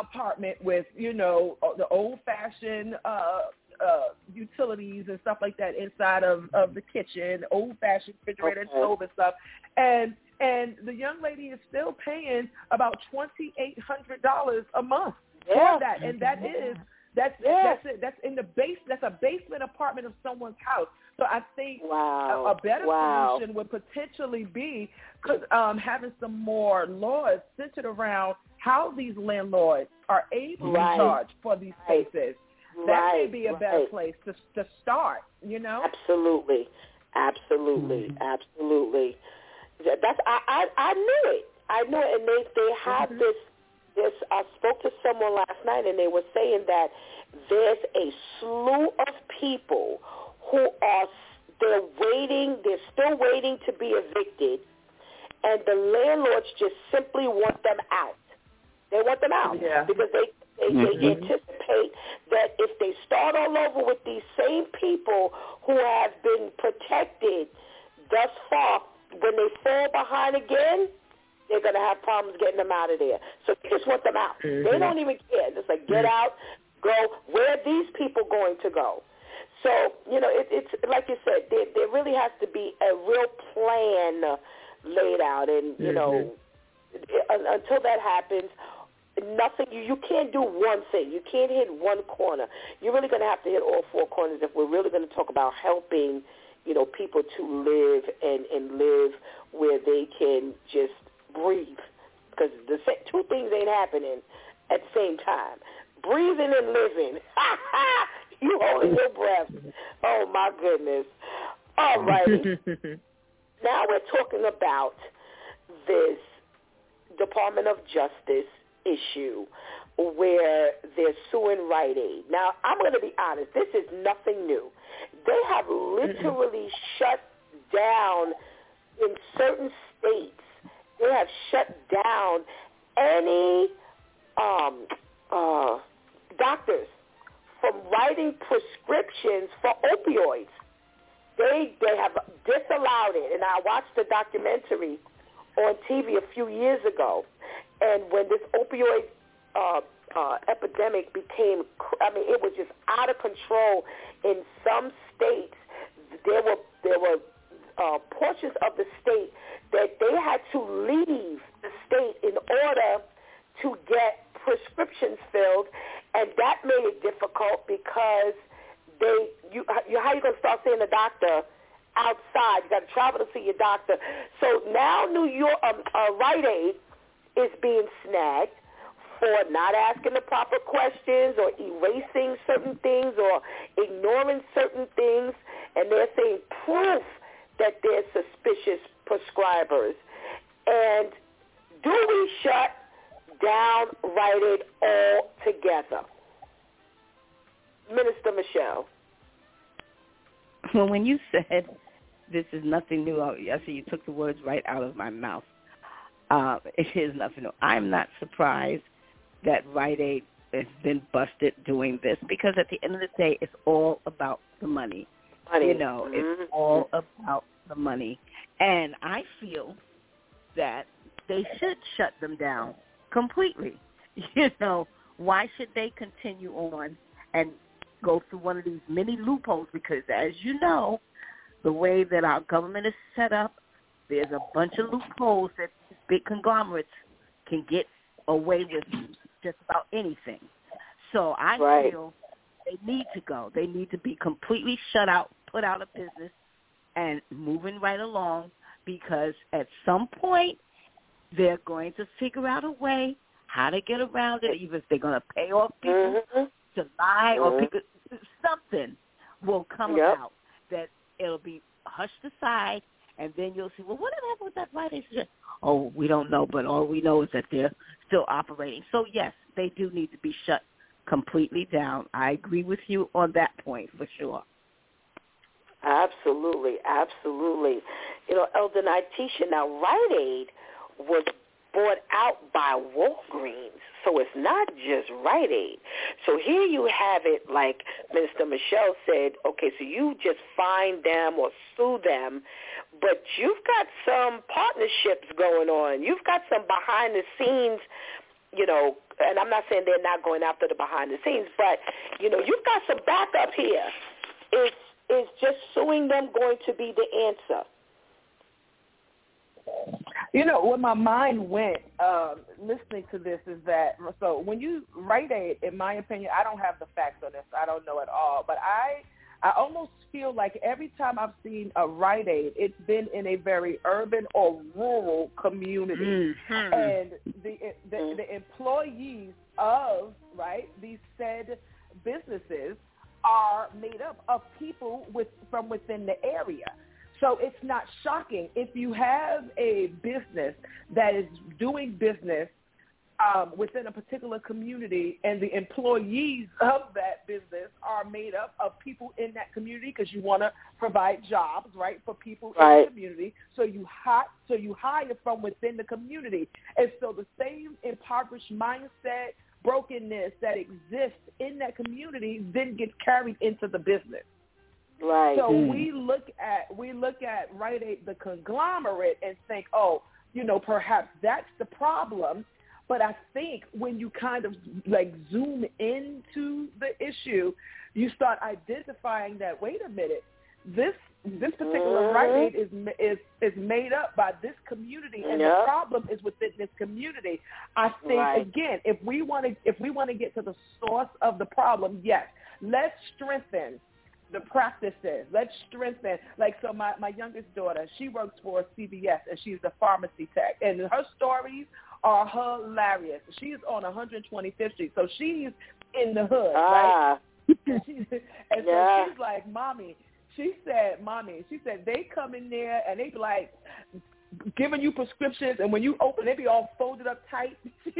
apartment with, you know, uh, the old fashioned uh uh utilities and stuff like that inside of of the kitchen, old fashioned refrigerator okay. stove and stuff. And and the young lady is still paying about twenty eight hundred dollars a month yeah. for that, and that yeah. is that's yeah. that's it. That's in the base. That's a basement apartment of someone's house. So I think wow. a, a better wow. solution would potentially be um, having some more laws centered around how these landlords are able right. to charge for these spaces. Right. That may be a right. better place to to start. You know. Absolutely, absolutely, mm-hmm. absolutely. That's I, I I knew it. I knew it, and they they have mm-hmm. this this. I spoke to someone last night, and they were saying that there's a slew of people who are they're waiting. They're still waiting to be evicted, and the landlords just simply want them out. They want them out yeah. because they they, mm-hmm. they anticipate that if they start all over with these same people who have been protected thus far, when they fall behind again, they're going to have problems getting them out of there. So they just want them out. Mm-hmm. They don't even care. Just like get mm-hmm. out, go. Where are these people going to go? So you know, it, it's like you said, there, there really has to be a real plan laid out, and you mm-hmm. know, it, until that happens, nothing. You you can't do one thing. You can't hit one corner. You're really going to have to hit all four corners if we're really going to talk about helping you know, people to live and, and live where they can just breathe. Because the two things ain't happening at the same time. Breathing and living. *laughs* you holding your breath. Oh, my goodness. All righty. *laughs* now we're talking about this Department of Justice issue where they're suing Rite Aid. Now, I'm going to be honest. This is nothing new. They have literally shut down in certain states. They have shut down any um, uh, doctors from writing prescriptions for opioids. They they have disallowed it, and I watched the documentary on TV a few years ago. And when this opioid uh, uh, epidemic became, I mean, it was just out of control. In some states, there were there were uh, portions of the state that they had to leave the state in order to get prescriptions filled, and that made it difficult because they you, you how you gonna start seeing the doctor outside? You got to travel to see your doctor. So now New York, um, uh, Rite Aid is being snagged for not asking the proper questions or erasing certain things or ignoring certain things, and they're saying proof that they're suspicious prescribers. And do we shut down Rite Aid altogether? Minister Michelle. Well, when you said this is nothing new, I see you took the words right out of my mouth. Uh, *laughs* it is nothing new. I'm not surprised that Rite Aid has been busted doing this because at the end of the day, it's all about the money. money. You know, mm-hmm. it's all about the money. And I feel that they should shut them down completely. *laughs* You know, why should they continue on and go through one of these many loopholes? Because as you know, the way that our government is set up, there's a bunch of loopholes that big conglomerates can get away with just about anything. So I right. feel they need to go. They need to be completely shut out, put out of business, and moving right along because at some point they're going to figure out a way how to get around it, even if they're going to pay off people mm-hmm. to lie or mm-hmm. people, something will come yep. about that it'll be hushed aside, and then you'll see, well, what happened with that Rite Aid? Oh, we don't know, but all we know is that they're still operating. So yes, they do need to be shut completely down. I agree with you on that point for sure. Absolutely, absolutely. You know, Elder Nitisha, now Rite Aid was bought out by Walgreens, so it's not just Rite Aid. So here you have it, like Minister Michelle said, okay, so you just find them or sue them, but you've got some partnerships going on. You've got some behind the scenes, you know, and I'm not saying they're not going after the behind the scenes, but, you know, you've got some backup here. Is, is just suing them going to be the answer? You know, where my mind went um, listening to this is that so when you Rite Aid, in my opinion, I don't have the facts on this. I don't know at all, but I I almost feel like every time I've seen a Rite Aid, it's been in a very urban or rural community, mm-hmm. and the, the the employees of right these said businesses are made up of people with from within the area. So it's not shocking if you have a business that is doing business um, within a particular community and the employees of that business are made up of people in that community because you want to provide jobs, right, for people right. in the community. So you hire, so you hire from within the community. And so the same impoverished mindset, brokenness that exists in that community then gets carried into the business. Right. So Mm. we look at we look at Rite Aid, the conglomerate, and think, oh, you know, perhaps that's the problem. But I think when you kind of like zoom into the issue, you start identifying that wait a minute, this this particular Mhm. Rite Aid is is is made up by this community, and the problem is within this community. I think Right. again, if we want to if we want to get to the source of the problem, yes, let's strengthen the practices. Let's strengthen. Like so, my my youngest daughter, she works for CVS and she's a pharmacy tech, and her stories are hilarious. She's on 125th Street, so she's in the hood, right? *laughs* Ah, and she's, and Yeah. so she's like, mommy. She said, mommy. She said they come in there and they be like giving you prescriptions, and when you open, they be all folded up tight. *laughs*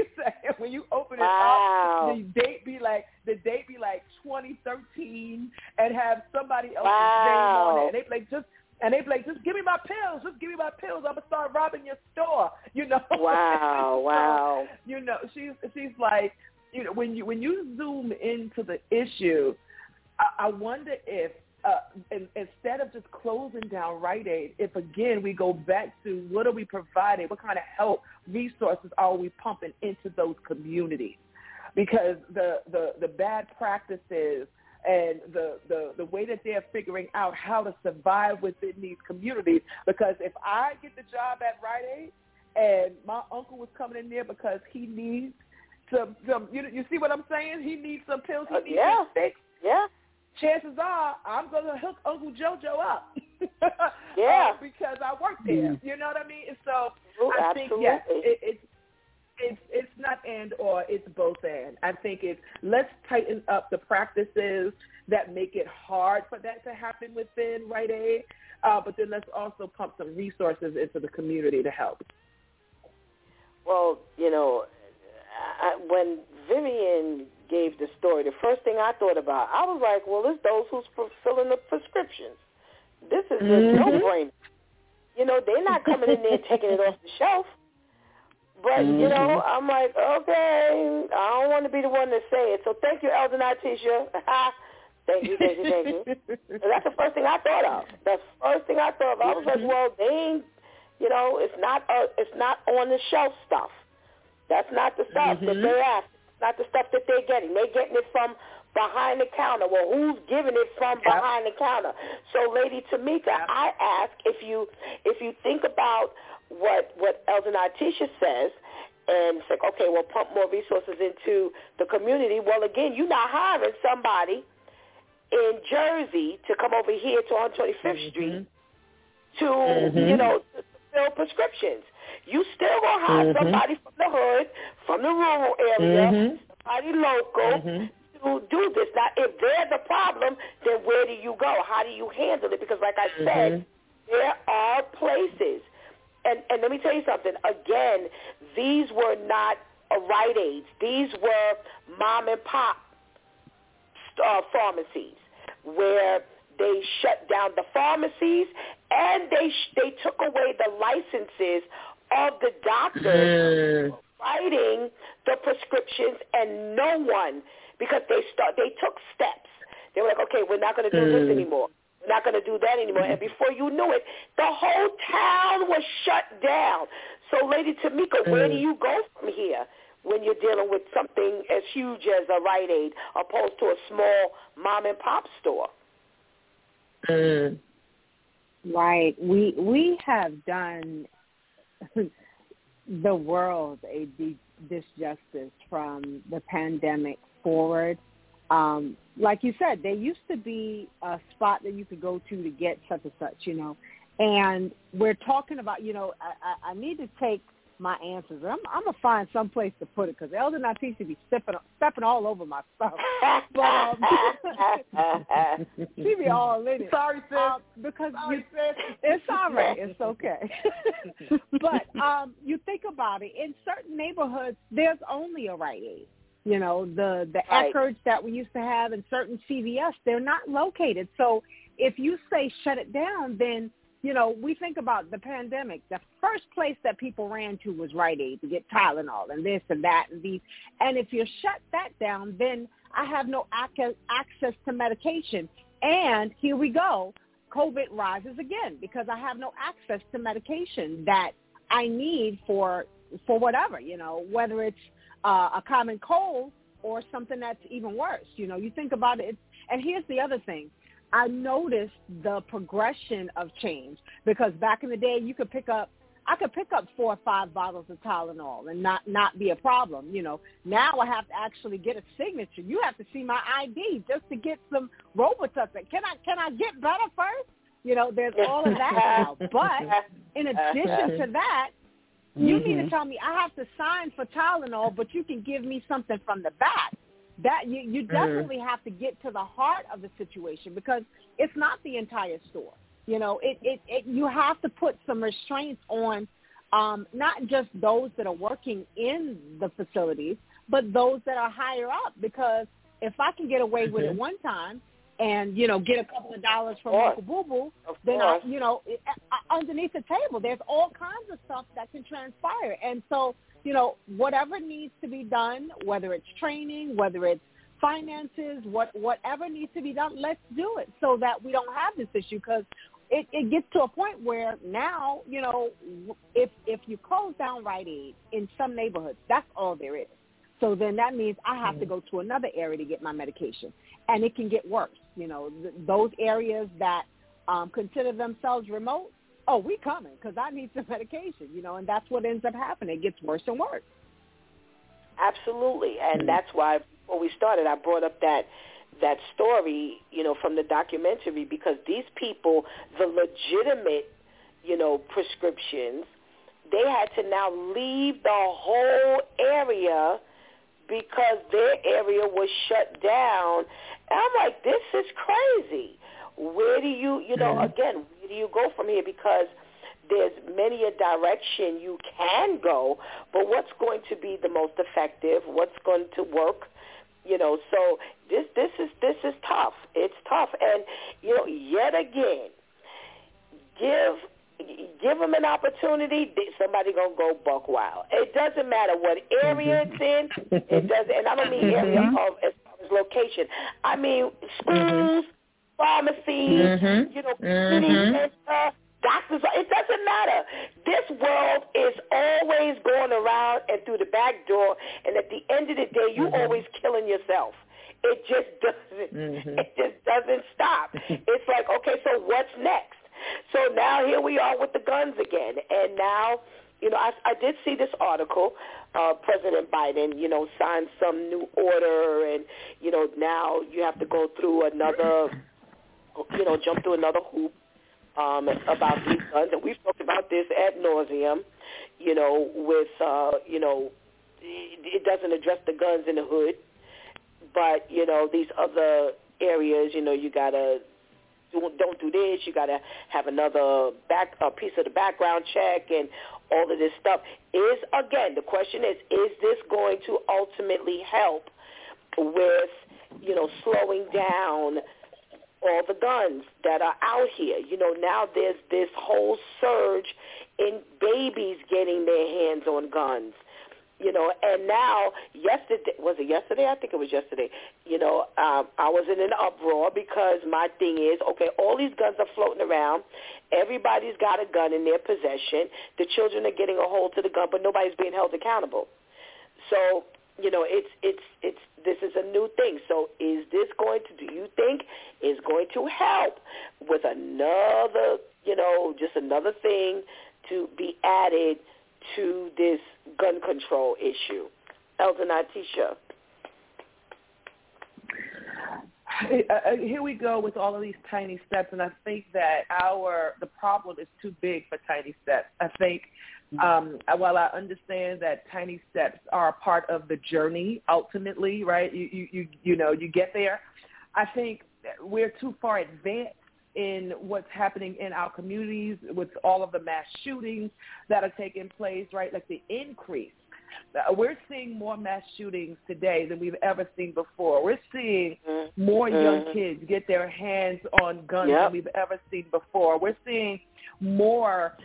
When you open it Wow. up, the date be like the date be like 2013, and have somebody else's Wow. name on it, and they be like just. And they be like, just give me my pills. Just give me my pills. I'm gonna start robbing your store. *laughs* You know. *laughs* wow, So, wow. you know, she's she's like, you know, when you when you zoom into the issue, I, I wonder if uh, in, instead of just closing down Rite Aid, if again we go back to what are we providing, what kind of help resources are we pumping into those communities? because the the the bad practices and the, the, the way that they're figuring out how to survive within these communities. Because if I get the job at Rite Aid and my uncle was coming in there because he needs some, some you, you see what I'm saying? He needs some pills. He uh, needs yeah. Yeah. Chances are I'm going to hook Uncle JoJo up. *laughs* yeah. Uh, because I work there. Mm-hmm. You know what I mean? So Ooh, I absolutely. think, yes, it, it's it's it's not and or it's both and. I think it's let's tighten up the practices that make it hard for that to happen within Rite Aid, uh, but then let's also pump some resources into the community to help. Well, you know, I, when Vivian gave the story, the first thing I thought about, I was like, well, it's those who's fulfilling the prescriptions. This is mm-hmm. a no-brainer. You know, they're not coming in there taking it off the shelf. But mm-hmm. you know, I'm like, okay, I don't want to be the one to say it. So thank you, Elder Nitisha. *laughs* thank you, thank you, thank you. *laughs* so that's the first thing I thought of. That's the first thing I thought of. I was like, mm-hmm. well, they ain't, you know, it's not, uh, it's not on the shelf stuff. That's not the stuff mm-hmm. that they're after. It's not the stuff that they're getting. They're getting it from behind the counter. Well, who's giving it from yep. behind the counter? So, Lady Tamika, yep. I ask if you if you think about what what Elder Nitisha says and say, okay, well, pump more resources into the community. Well, again, you're not hiring somebody in Jersey to come over here to 125th mm-hmm. Street to, mm-hmm. you know, to fill prescriptions. You still gonna hire mm-hmm. somebody from the hood, from the rural area, mm-hmm. somebody local mm-hmm. to do this. Now, if they're the problem, then where do you go? How do you handle it? Because, like I said, mm-hmm. there are places and, and let me tell you something. Again, these were not a Rite Aids. These were mom and pop uh, pharmacies where they shut down the pharmacies and they sh- they took away the licenses of the doctors mm. writing the prescriptions and no one because they start they took steps. They were like, okay, we're not going to do mm. this anymore We're not going to do that anymore. And before you knew it, the whole town was shut down. So, Lady Tamika, where do mm. you go from here when you're dealing with something as huge as a Rite Aid opposed to a small mom and pop store? Mm. Right. We we have done the world a disjustice from the pandemic forward um, like you said, there used to be a spot that you could go to to get such and such, you know. And we're talking about, you know, I, I, I need to take my answers. I'm, I'm gonna find some place to put it because Elder Nitisha be stepping stepping all over my stuff. *laughs* But um, *laughs* she be all in it. Sorry, sis. Um, because Sorry, you, sis. it's all right. It's *laughs* okay. but um, you think about it. In certain neighborhoods, there's only a Rite Aid. You know, the the right. Eckerd's that we used to have in certain CVS, they're not located. So if you say shut it down, then you know, we think about the pandemic. The first place that people ran to was Rite Aid to get Tylenol and this and that and these. And if you shut that down, then I have no ac- access to medication. And here we go. COVID rises again because I have no access to medication that I need for for whatever, you know, whether it's uh, a common cold or something that's even worse. You know, you think about it. And here's the other thing. I noticed the progression of change because back in the day you could pick up I could pick up four or five bottles of Tylenol and not not be a problem. You know, now I have to actually get a signature. You have to see my ID just to get some Robitussin. Can I can I get better first? You know, there's all of that now. *laughs* But in addition to that, you mm-hmm. mean to tell me I have to sign for Tylenol, but you can give me something from the back? That you you mm-hmm. definitely have to get to the heart of the situation because it's not the entire store. You know, it it, it you have to put some restraints on um, not just those that are working in the facilities, but those that are higher up. Because if I can get away with it mm-hmm. one time, and you know get a couple of dollars from Uncle Boo Boo, then I, you know underneath the table there's all kinds of stuff that can transpire. And so you know whatever needs to be done, whether it's training, whether it's finances, what whatever needs to be done, let's do it so that we don't have this issue because it, it gets to a point where now, you know, if if you close down Rite Aid in some neighborhoods, that's all there is. So then that means I have to go to another area to get my medication, and it can get worse. You know, th- those areas that um, consider themselves remote, oh, we coming because I need some *laughs* medication. You know, and that's what ends up happening. It gets worse and worse. Absolutely, and mm-hmm. that's why before we started, I brought up that that story, you know, from the documentary because these people, the legitimate, you know, prescriptions, they had to now leave the whole area because their area was shut down. And I'm like, this is crazy. Where do you, you know, mm-hmm. again, where do you go from here? Because there's many a direction you can go, but what's going to be the most effective? What's going to work? You know, so this this is this is tough. It's tough, and you know, yet again, give give them an opportunity. Somebody gonna go buck wild. It doesn't matter what area mm-hmm. it's in. It doesn't, and I don't mean area mm-hmm. of as far as location. I mean schools. Pharmacies, mm-hmm. you know, mm-hmm. doctors. It doesn't matter. This world is always going around and through the back door, and at the end of the day, you mm-hmm. always killing yourself. It just doesn't. Mm-hmm. *laughs* It just doesn't stop. *laughs* it's like, okay, so what's next? So now here we are with the guns again, and now, you know, I, I did see this article. Uh, President Biden, you know, signed some new order, and you know, now you have to go through another, you know, jump through another hoop um, about these guns, and we've talked about this ad nauseum. You know, with uh, you know, it doesn't address the guns in the hood, but you know, these other areas, you know, you gotta don't do this. You got to have another back a piece of the background check and all of this stuff. Is again the question is is this going to ultimately help with you know slowing down all the guns that are out here? You know now there's this whole surge in babies getting their hands on guns you know, and now yesterday was it yesterday? I think it was yesterday. You know, um, I was in an uproar because my thing is, okay, all these guns are floating around. Everybody's got a gun in their possession. The children are getting a hold to the gun, but nobody's being held accountable. So, you know, it's it's it's this is a new thing. So, is this going to? Do you think is going to help with another, you know, just another thing to be added? to this gun control issue. Elder Nitisha. Uh, uh, here we go with all of these tiny steps, and I think that our the problem is too big for tiny steps. I think um, while I understand that tiny steps are a part of the journey, ultimately, right? You you you, you know you get there. I think we're too far advanced in what's happening in our communities with all of the mass shootings that are taking place, right? Like the increase. Uh, we're seeing more mass shootings today than we've ever seen before. We're seeing more young mm-hmm. kids get their hands on guns yep. than we've ever seen before. We're seeing more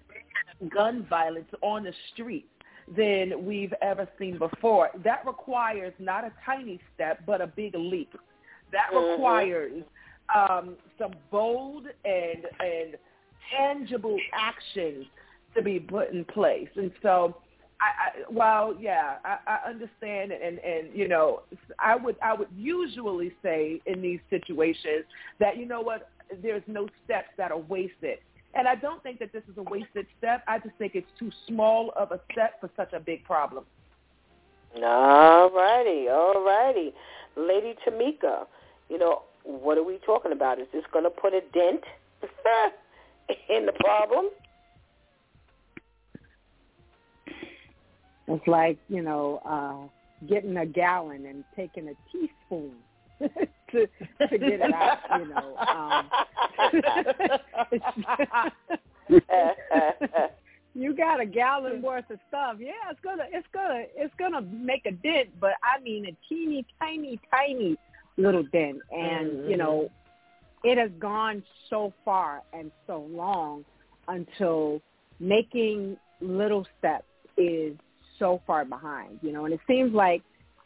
gun violence on the streets than we've ever seen before. That requires not a tiny step, but a big leap. That mm-hmm. requires um, some bold and and tangible actions to be put in place. And so, I, I while yeah, I, I understand and and you know, I would I would usually say in these situations that you know what, there's no steps that are wasted. And I don't think that this is a wasted step. I just think it's too small of a step for such a big problem. All righty, all righty. Lady Tamika, you know, what are we talking about? Is this going to put a dent *laughs* in the problem? It's like, you know, uh, getting a gallon and taking a teaspoon *laughs* to to get it out, you know. Um, *laughs* you got a gallon worth of stuff. Yeah, it's gonna it's gonna it's gonna make a dent, but I mean a teeny tiny tiny little dent. And, mm-hmm. you know, it has gone so far and so long until making little steps is so far behind, you know, and it seems like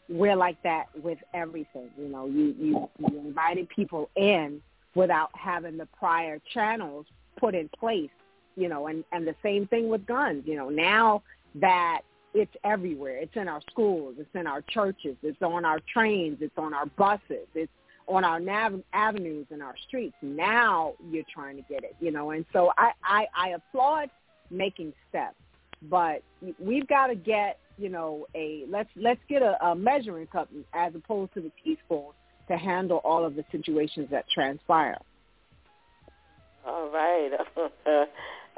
we're like that with everything. You know, you, you, you invited people in without having the prior channels put in place, you know, and, and the same thing with guns, you know, now that it's everywhere. It's in our schools. It's in our churches. It's on our trains. It's on our buses. It's on our nav- avenues and our streets. Now you're trying to get it, you know. And so I, I, I applaud making steps, but we've got to get, you know, a let's let's get a, a measuring cup as opposed to the teaspoon to handle all of the situations that transpire. All right. *laughs*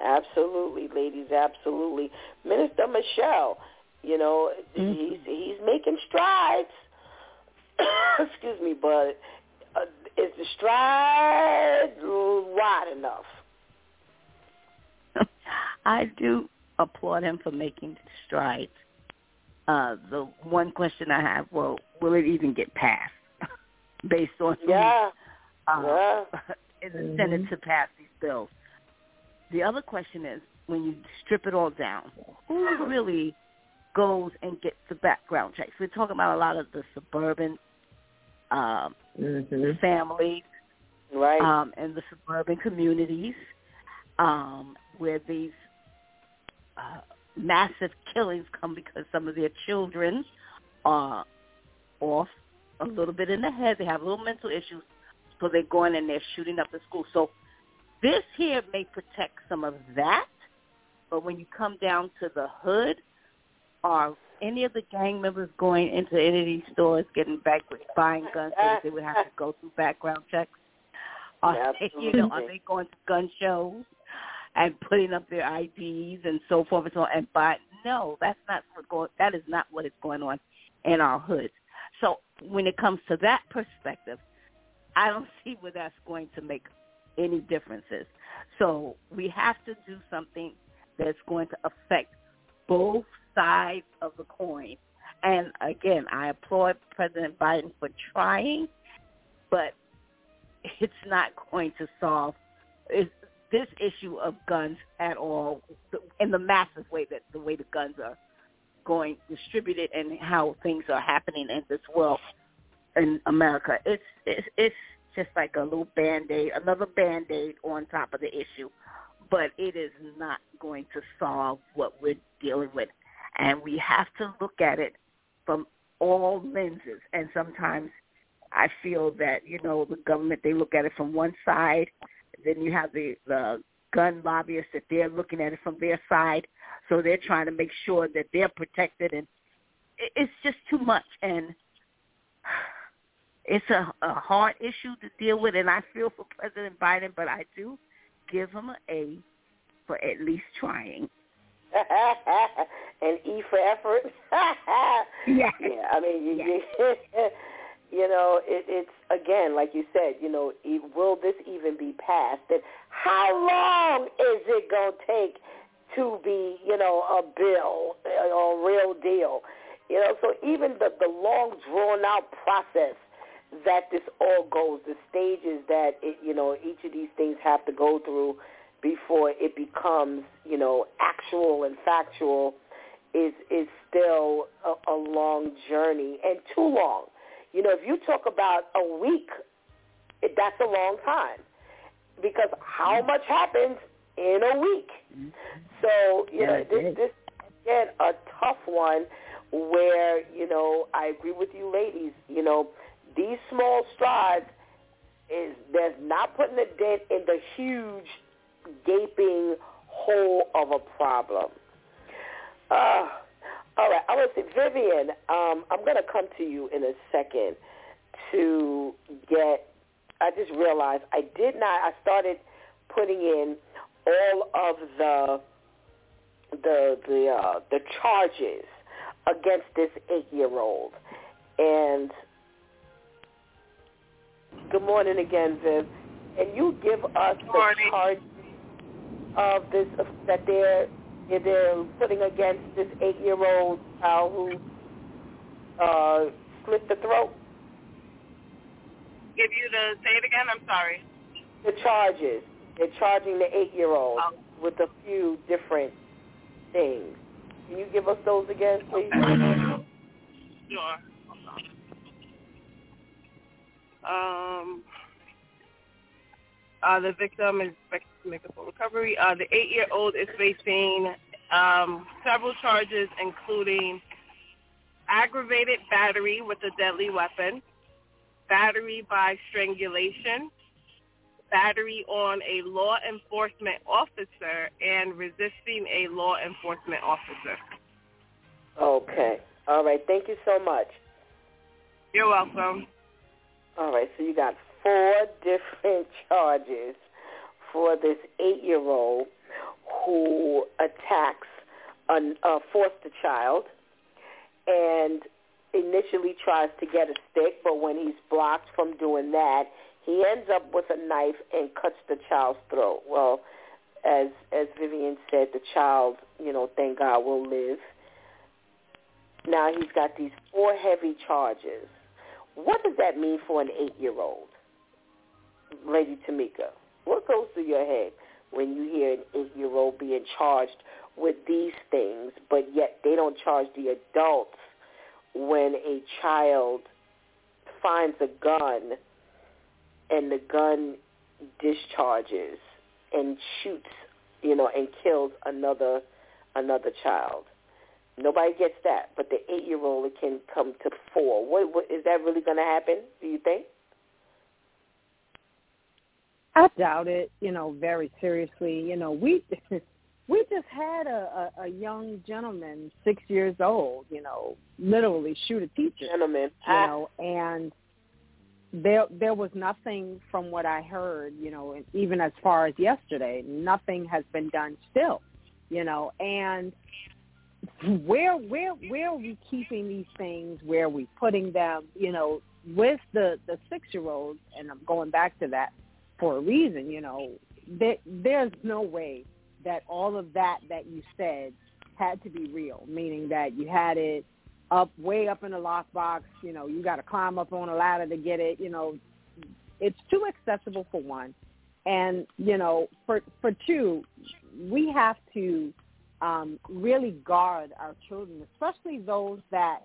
absolutely, ladies, absolutely. Minister Michelle, you know, mm-hmm. he's he's making strides. *coughs* Excuse me, but uh, is the stride wide enough? *laughs* I do applaud him for making strides. Uh, the one question I have, well, will it even get passed *laughs* based on yeah. uh, yeah. *laughs* in the mm-hmm. Senate to pass these bills? The other question is, when you strip it all down, who *laughs* really goes and gets the background checks? We're talking about a lot of the suburban um, mm-hmm. families, right, um, and the suburban communities um, where these uh, massive killings come because some of their children are off a little bit in the head. They have little mental issues, so they're going and they're shooting up the school. So this here may protect some of that, but when you come down to the hood, are any of the gang members going into any of these stores getting back with buying guns so they would have to go through background checks? Are they, you know, are they going to gun shows and putting up their IDs and so forth and so on and buy? No, that's not what going. That is not what is going on in our hoods. So when it comes to that perspective, I don't see where that's going to make any differences. So we have to do something that's going to affect both sides of the coin. And again, I applaud President Biden for trying, but it's not going to solve this issue of guns at all in the massive way that the way the guns are going distributed and how things are happening in this world in America. It's it's, it's just like a little band-aid, another band-aid on top of the issue. But it is not going to solve what we're dealing with. And we have to look at it from all lenses. And sometimes I feel that, you know, the government, they look at it from one side. Then you have the, the gun lobbyists that they're looking at it from their side. So they're trying to make sure that they're protected. And it's just too much. And *sighs* it's a, a hard issue to deal with, and I feel for President Biden, but I do give him an A for at least trying. *laughs* and E for effort. *laughs* yeah. yeah. I mean, you, yeah. *laughs* you know, it, it's again, like you said, you know, will this even be passed? And how long is it gonna take to be, you know, a bill or a real deal? You know, so even the the long drawn out process that this all goes, the stages that it, you know each of these things have to go through before it becomes you know actual and factual is is still a, a long journey and too long. You know, if you talk about a week, it, that's a long time because how much happens in a week? So you know, this this again a tough one where you know I agree with you, ladies. You know these small strides is there's not putting a dent in the huge gaping hole of a problem. Uh, all right, I want to say, Vivian, um, I'm going to come to you in a second to get. I just realized I did not. I started putting in all of the the the uh, the charges against this eight year old, and Good morning again, Viv. Can you give us the charge of this that they're they're putting against this eight-year-old child who uh, slit the throat? Give you the say it again. I'm sorry. The charges. They're charging the eight-year-old oh. with a few different things. Can you give us those again, please? Sure. Um, uh, the victim is expected to make a full recovery. Uh, the eight-year-old is facing um, several charges, including aggravated battery with a deadly weapon, battery by strangulation, battery on a law enforcement officer, and resisting a law enforcement officer. Okay. All right. Thank you so much. You're welcome. All right. So you got four different *laughs* charges for this eight-year-old who attacks a, a foster child and initially tries to get a stick, but when he's blocked from doing that, he ends up with a knife and cuts the child's throat. Well, as as Vivian said, the child, you know, thank God will live. Now he's got these four heavy charges. What does that mean for an eight-year-old, Lady Tamika? What goes through your head when you hear an eight-year-old being charged with these things, but yet they don't charge the adults when a child finds a gun and the gun discharges and shoots, you know, and kills another another child. Nobody gets that, but the eight-year-old can come to four. What, what is that really going to happen? Do you think? I doubt it. You know, very seriously. You know, we *laughs* we just had a, a, a young gentleman, six years old. You know, literally shoot a teacher. Gentleman, you know, and there there was nothing from what I heard. You know, even as far as yesterday, nothing has been done still. You know, and where where where are we keeping these things? Where are we putting them? You know, with the the six year olds, and I'm going back to that for a reason. You know, there, there's no way that all of that that you said had to be real, meaning that you had it up way up in the lockbox. You know, you got to climb up on a ladder to get it. You know, it's too accessible for one, and you know, for for two, we have to um, really guard our children, especially those that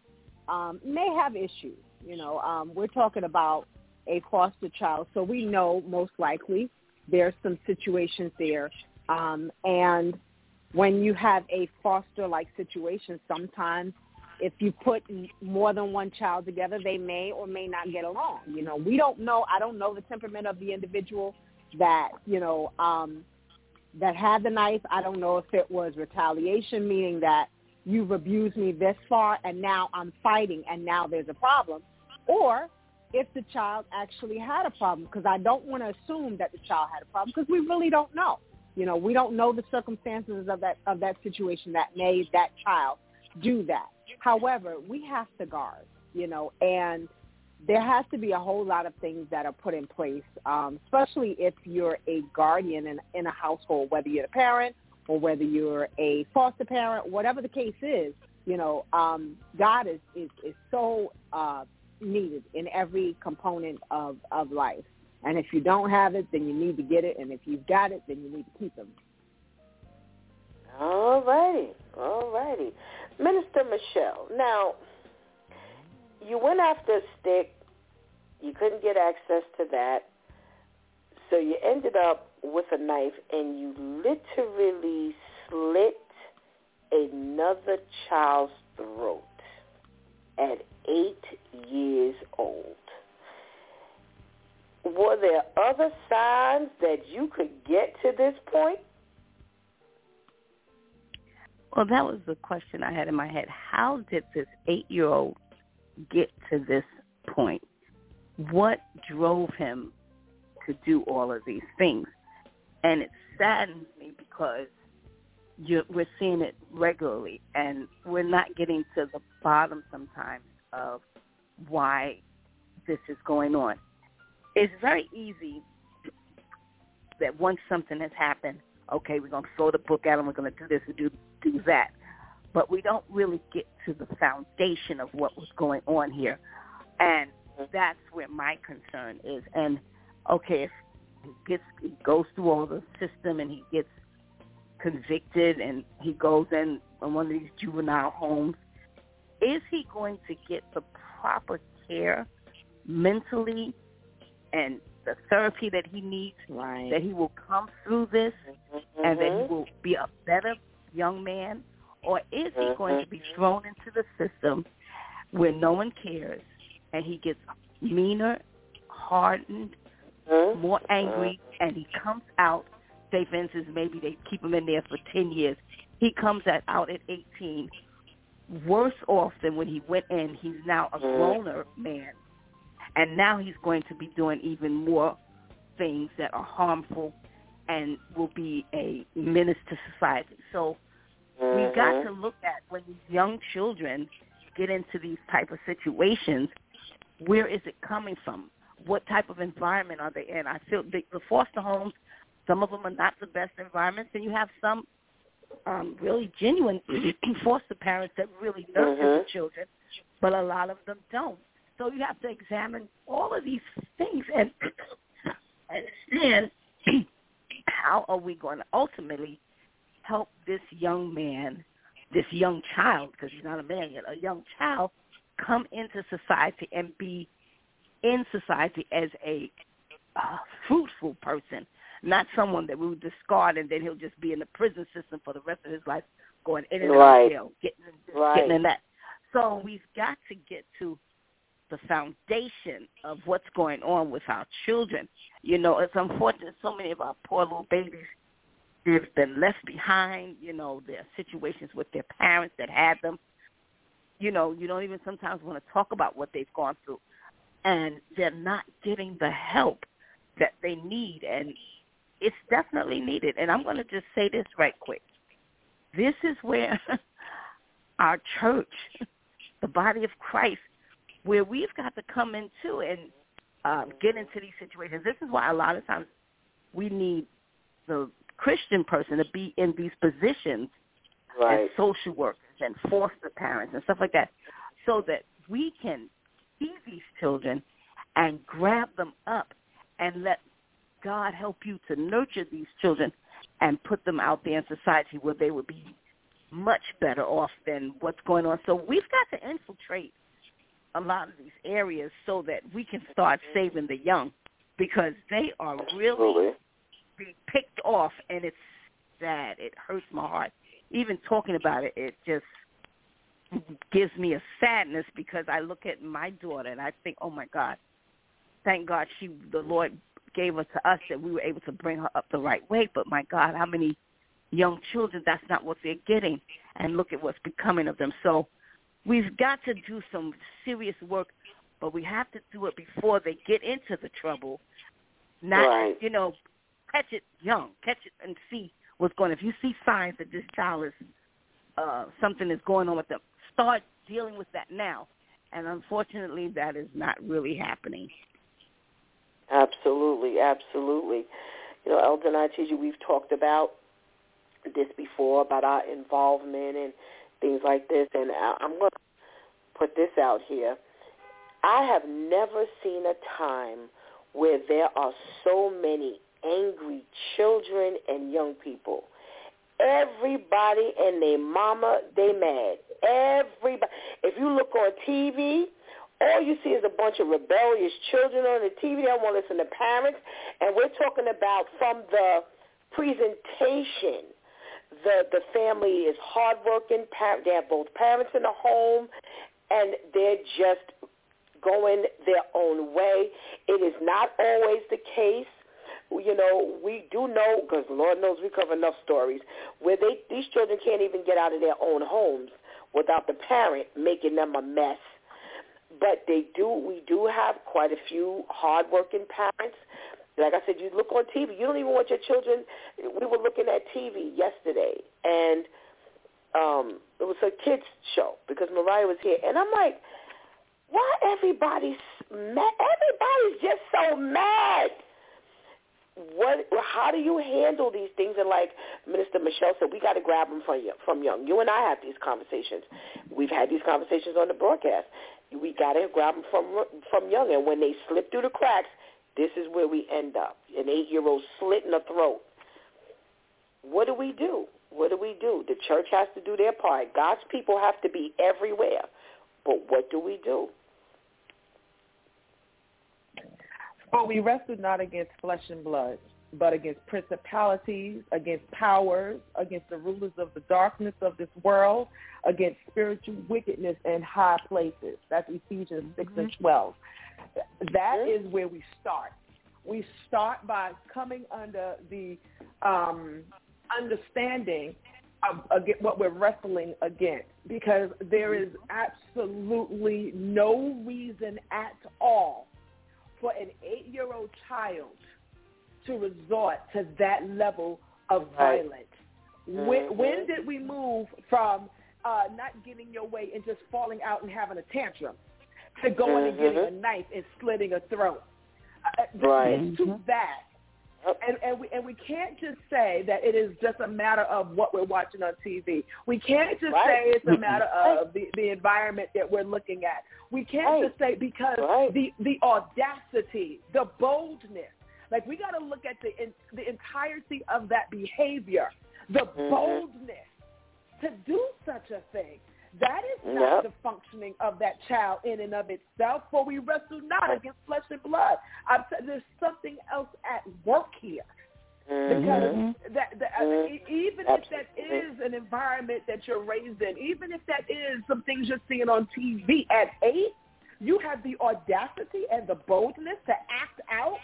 um, may have issues. You know, um, we're talking about a foster child, so we know most likely there's some situations there. Um, and when you have a foster-like situation, sometimes if you put more than one child together, they may or may not get along. You know, we don't know. I don't know the temperament of the individual that you know um, that had the knife. I don't know if it was retaliation, meaning that you've abused me this far and now I'm fighting and now there's a problem, or if the child actually had a problem because I don't want to assume that the child had a problem because we really don't know. You know, we don't know the circumstances of that of that situation that made that child do that. However, we have to guard, you know, and there has to be a whole lot of things that are put in place, um, especially if you're a guardian in, in a household, whether you're a parent or whether you're a foster parent, whatever the case is, you know, um, God is, is, is so uh, needed in every component of, of life. And if you don't have it, then you need to get it. And if you've got it, then you need to keep them. All righty. All righty. Minister Michelle, now, you went after a stick. You couldn't get access to that. So you ended up with a knife and you literally slit another child's throat at eight years old. Were there other signs that you could get to this point? Well, that was the question I had in my head. How did this eight-year-old get to this point? What drove him to do all of these things? And it saddens me because you're, we're seeing it regularly, and we're not getting to the bottom sometimes of why this is going on. It's very easy that once something has happened, okay, we're going to throw the book at them, we're going to do this and do do that but we don't really get to the foundation of what was going on here. And that's where my concern is. And okay, if he gets he goes through all the system and he gets convicted and he goes in in one of these juvenile homes, is he going to get the proper care mentally and the therapy that he needs right. that he will come through this mm-hmm. and that he will be a better young man, or is he going to be thrown into the system where no one cares and he gets meaner, hardened, more angry, and he comes out. they fences, maybe they keep him in there for 10 years. He comes at, out at 18 worse off than when he went in. He's now a mm-hmm. growner man. And now he's going to be doing even more things that are harmful and will be a menace to society. So we've mm-hmm. got to look at when these young children get into these type of situations, where is it coming from? What type of environment are they in? I feel the, the foster homes, some of them are not the best environments, and you have some um, really genuine *clears throat* foster parents that really nurture Mhm. the children, but a lot of them don't. So you have to examine all of these things and *clears throat* understand *clears throat* how are we going to ultimately help this young man, this young child, because he's not a man yet, a young child, come into society and be in society as a uh, fruitful person, not someone that we would discard and then he'll just be in the prison system for the rest of his life, going in and out Right. of jail, getting Right. getting in that. So we've got to get to the foundation of what's going on with our children. You know, it's unfortunate so many of our poor little babies they've been left behind. You know, there are situations with their parents that had them. You know, you don't even sometimes want to talk about what they've gone through. And they're not getting the help that they need. And it's definitely needed. And I'm going to just say this right quick. This is where *laughs* our church, the body of Christ, where we've got to come into and um, get into these situations. This is why a lot of times we need the Christian person to be in these positions Right. and social workers and foster parents and stuff like that so that we can see these children and grab them up and let God help you to nurture these children and put them out there in society where they would be much better off than what's going on. So we've got to infiltrate a lot of these areas so that we can start saving the young because they are really being picked off and it's sad. It hurts my heart. Even talking about it, it just gives me a sadness because I look at my daughter and I think, oh my God, thank God she, the Lord gave her to us that we were able to bring her up the right way. But my God, how many young children, that's not what they're getting. And look at what's becoming of them. So we've got to do some serious work, but we have to do it before they get into the trouble. Not, Right. you know, catch it young, catch it and see what's going. If you see signs that this child is uh, something is going on with them, start dealing with that now. And unfortunately, that is not really happening. Absolutely, absolutely. You know, Elder and I, you, we've talked about this before about our involvement and things like this, and I'm going to put this out here. I have never seen a time where there are so many angry children and young people. Everybody and their mama, they mad. Everybody. If you look on TV, all you see is a bunch of rebellious children on the TV. They don't want to listen to parents. And we're talking about from the presentation, the the family is hardworking. They have both parents in the home, and they're just going their own way. It is not always the case. You know, we do know because Lord knows we cover enough stories where they these children can't even get out of their own homes without the parent making them a mess. But they do. We do have quite a few hardworking parents. Like I said, you look on TV. You don't even want your children. We were looking at TV yesterday, and um, it was a kids show because Mariah was here, and I'm like, why everybody's mad? Everybody's just so mad. What? How do you handle these things? And like Minister Michelle said, we got to grab them from you, from young. You and I have these conversations. We've had these conversations on the broadcast. We got to grab them from from young, and when they slip through the cracks, this is where we end up. An eight-year-old slit in the throat. What do we do? What do we do? The church has to do their part. God's people have to be everywhere. But what do we do? Well, we wrestle not against flesh and blood, but against principalities, against powers, against the rulers of the darkness of this world, against spiritual wickedness in high places. That's Ephesians mm-hmm. 6 and 12. That is where we start. We start by coming under the um, understanding of, of what we're wrestling against because there is absolutely no reason at all for an eight-year-old child to resort to that level of right. violence. Mm-hmm. When, when did we move from uh, not getting your way and just falling out and having a tantrum to going mm-hmm. and getting a knife and slitting a throat? Uh, right. It's to that. And, and we and we can't just say that it is just a matter of what we're watching on TV. We can't just right. say it's a matter of the, the environment that we're looking at. We can't right. just say because right. the the audacity, the boldness, like we got to look at the in, the entirety of that behavior, the mm-hmm. boldness to do such a thing. That is not yep. the functioning of that child in and of itself, for we wrestle not against flesh and blood. I'm t- there's something else at work here. Mm-hmm. Because that, that mm-hmm. even if that is an environment that you're raised in, even if that is some things you're seeing on TV at eight, you have the audacity and the boldness to act out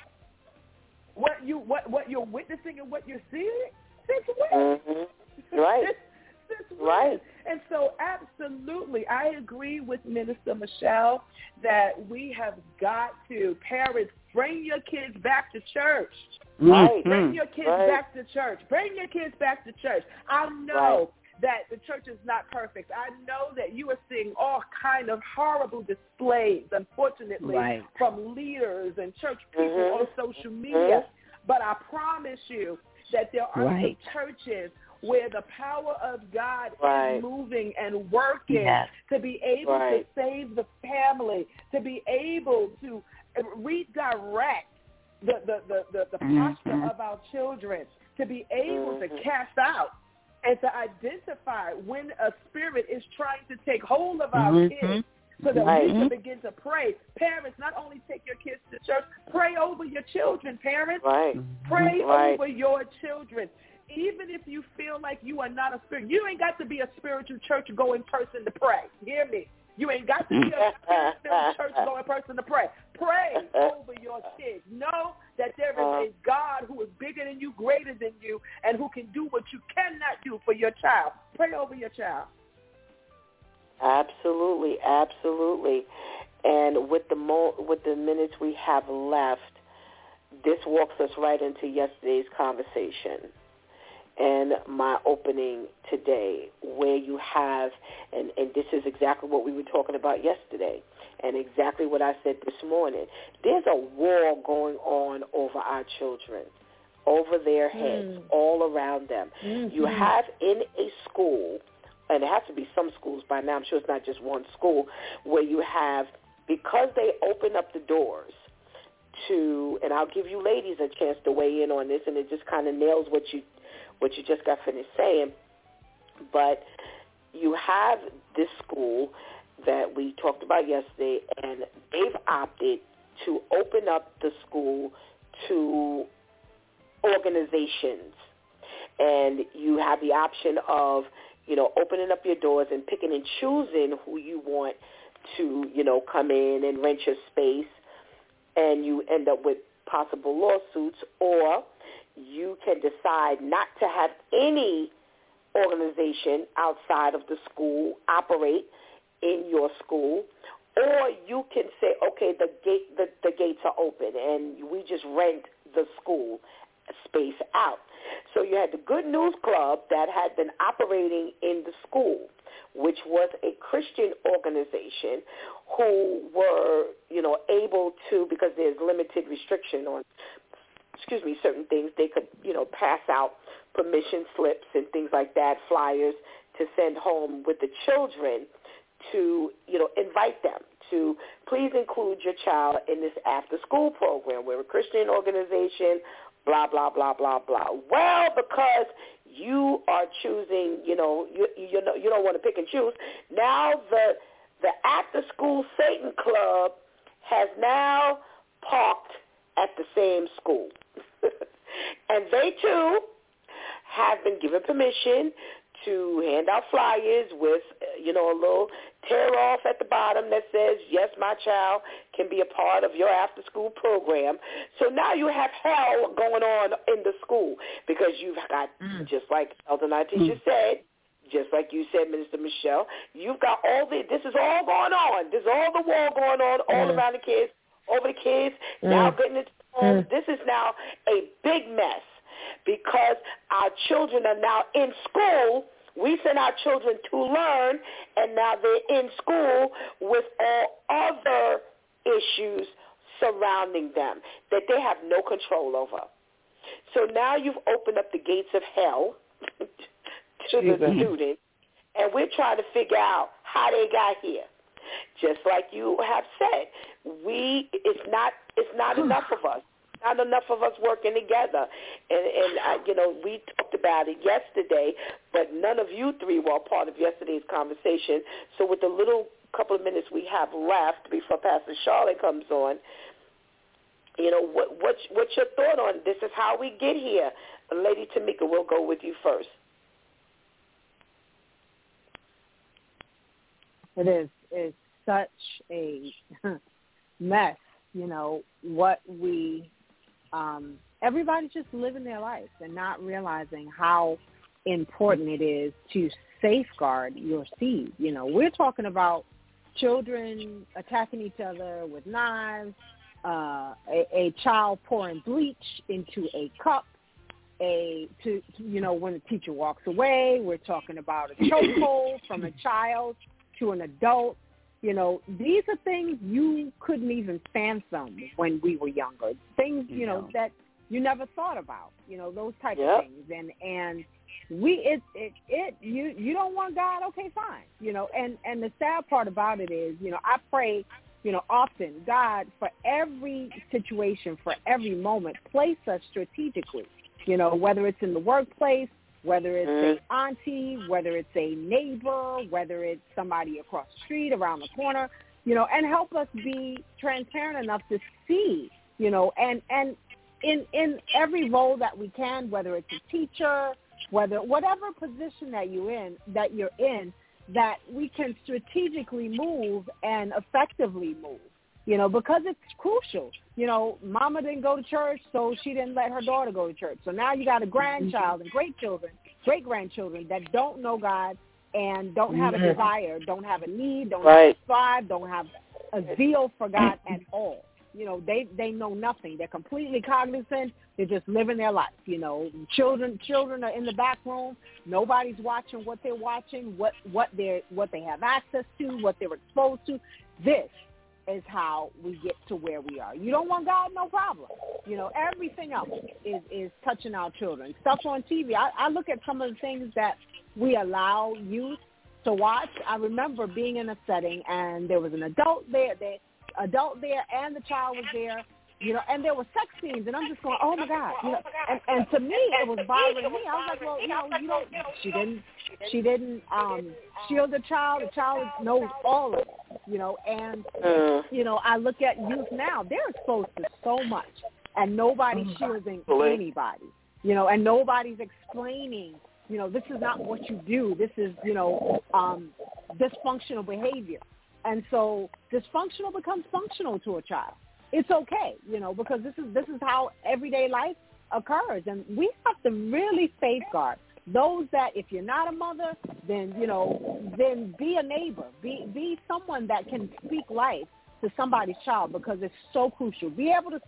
what you what what you're witnessing and what you're seeing. Since when? Mm-hmm. Right. *laughs* since, when? Right. And so, absolutely, I agree with Minister Michelle that we have got to parents bring your kids back to church. Right. Bring your kids right. back to church. Bring your kids back to church. I know. That the church is not perfect. I know that you are seeing all kind of horrible displays, unfortunately, right. from leaders and church people mm-hmm. on social media. Mm-hmm. But I promise you that there are some churches where the power of God right. is moving and working yes. to be able right. to save the family, to be able to redirect the, the, the, the, the mm-hmm. posture of our children, to be able mm-hmm. to cast out and to identify when a spirit is trying to take hold of our mm-hmm. kids so that right. we can begin to pray. Parents, not only take your kids to church, pray over your children, parents. Right. Pray right. over your children even if you feel like you are not a spirit, you ain't got to be a spiritual church going person to pray. Hear me? You ain't got to be a spiritual church *laughs* going person to pray. Pray over your kids. Know that there is uh, a God who is bigger than you, greater than you, and who can do what you cannot do for your child. Pray over your child. Absolutely, absolutely. And with the mo- with the minutes we have left, this walks us right into yesterday's conversation and my opening today where you have, and, and this is exactly what we were talking about yesterday and exactly what I said this morning. There's a war going on over our children, over their heads, mm. all around them. Mm-hmm. You have in a school, and it has to be some schools by now, I'm sure it's not just one school, where you have, because they open up the doors, to, and I'll give you ladies a chance to weigh in on this, and it just kind of nails what you what you just got finished saying. But you have this school that we talked about yesterday, and they've opted to open up the school to organizations. And you have the option of, you know, opening up your doors and picking and choosing who you want to, you know, come in and rent your space. And you end up with possible lawsuits or you can decide not to have any organization outside of the school operate in your school or you can say okay the gate the, the gates are open and we just rent the school space out. So you had the good news club that had been operating in the school which was a christian organization who were you know able to because there's limited restriction on excuse me, certain things, they could, you know, pass out permission slips and things like that, flyers to send home with the children to, you know, invite them to please include your child in this after-school program. We're a Christian organization, blah, blah, blah, blah, blah. Well, because you are choosing, you know, you, you, know, you don't want to pick and choose, now the, the after-school Satan Club has now parked at the same school. *laughs* And they too have been given permission to hand out flyers with, you know, a little tear off at the bottom that says, yes, my child can be a part of your after school program. So now you have hell going on in the school because you've got, mm. just like Elder Nitisha mm. said, just like you said, Minister Michelle, you've got all the, this is all going on. There's all the war going on all mm. around the kids, over the kids, mm. now getting into homes. Mm. This is now a big mess because our children are now in school. We send our children to learn, and now they're in school with all other issues surrounding them that they have no control over. So now you've opened up the gates of hell *laughs* to the student, and we're trying to figure out how they got here. Just like you have said, we it's not it's not enough of us. Not enough of us working together, and and uh, you know we talked about it yesterday, but none of you three were part of yesterday's conversation. So with the little couple of minutes we have left before Pastor Charlotte comes on, you know what what's what's your thought on this? Is how we get here, Lady Tamika. We'll go with you first. It is is such a *laughs* mess. You know what we um, everybody's just living their life and not realizing how important it is to safeguard your seed. You know, we're talking about children attacking each other with knives, uh, a, a child pouring bleach into a cup, a to you know when the teacher walks away. We're talking about a *coughs* chokehold from a child to an adult. You know, these are things you couldn't even fathom when we were younger. Things, you know, that you never thought about. You know, those type yep. of things. And and we it it it you you don't want God, okay, fine. You know, and and the sad part about it is, you know, I pray, you know, often, God, for every situation, for every moment, place us strategically. You know, whether it's in the workplace, whether it's mm. a auntie, whether it's a neighbor, whether it's somebody across the street, around the corner, you know, and help us be transparent enough to see, you know, and and in in every role that we can, whether it's a teacher, whether whatever position that you in that you're in, that we can strategically move and effectively move you know, because it's crucial. You know, mama didn't go to church, so she didn't let her daughter go to church. So now you got a mm-hmm. grandchild and great children, great grandchildren that don't know God and don't have a mm-hmm. desire, don't have a need, don't right. have a strive, don't have a zeal for God at all. You know, they they know nothing. They're completely cognizant. They're just living their life. You know, children children are in the back room. Nobody's watching what they're watching, what what they what they have access to, what they're exposed to. This is how we get to where we are. You don't want God, no problem. You know, everything else is is touching our children. Stuff on TV. I, I look at some of the things that we allow youth to watch. I remember being in a setting and there was an adult there, the adult there, and the child was there you know, and there were sex scenes, and I'm just going, oh my god, you know, and and to me it was bothering me. I was like, well, you know, you don't, she didn't, she didn't um shield the child. The child knows all of it, you know, and uh. you know, I look at youth now; they're exposed to so much, and nobody's mm. shielding anybody, you know, and nobody's explaining. You know, this is not what you do. This is, you know, um, dysfunctional behavior. And so dysfunctional becomes functional to a child it's okay, you know, because this is this is how everyday life occurs, and we have to really safeguard those that if you're not a mother, then you know, then be a neighbor, be be someone that can speak life to somebody's child because it's so crucial. Be able to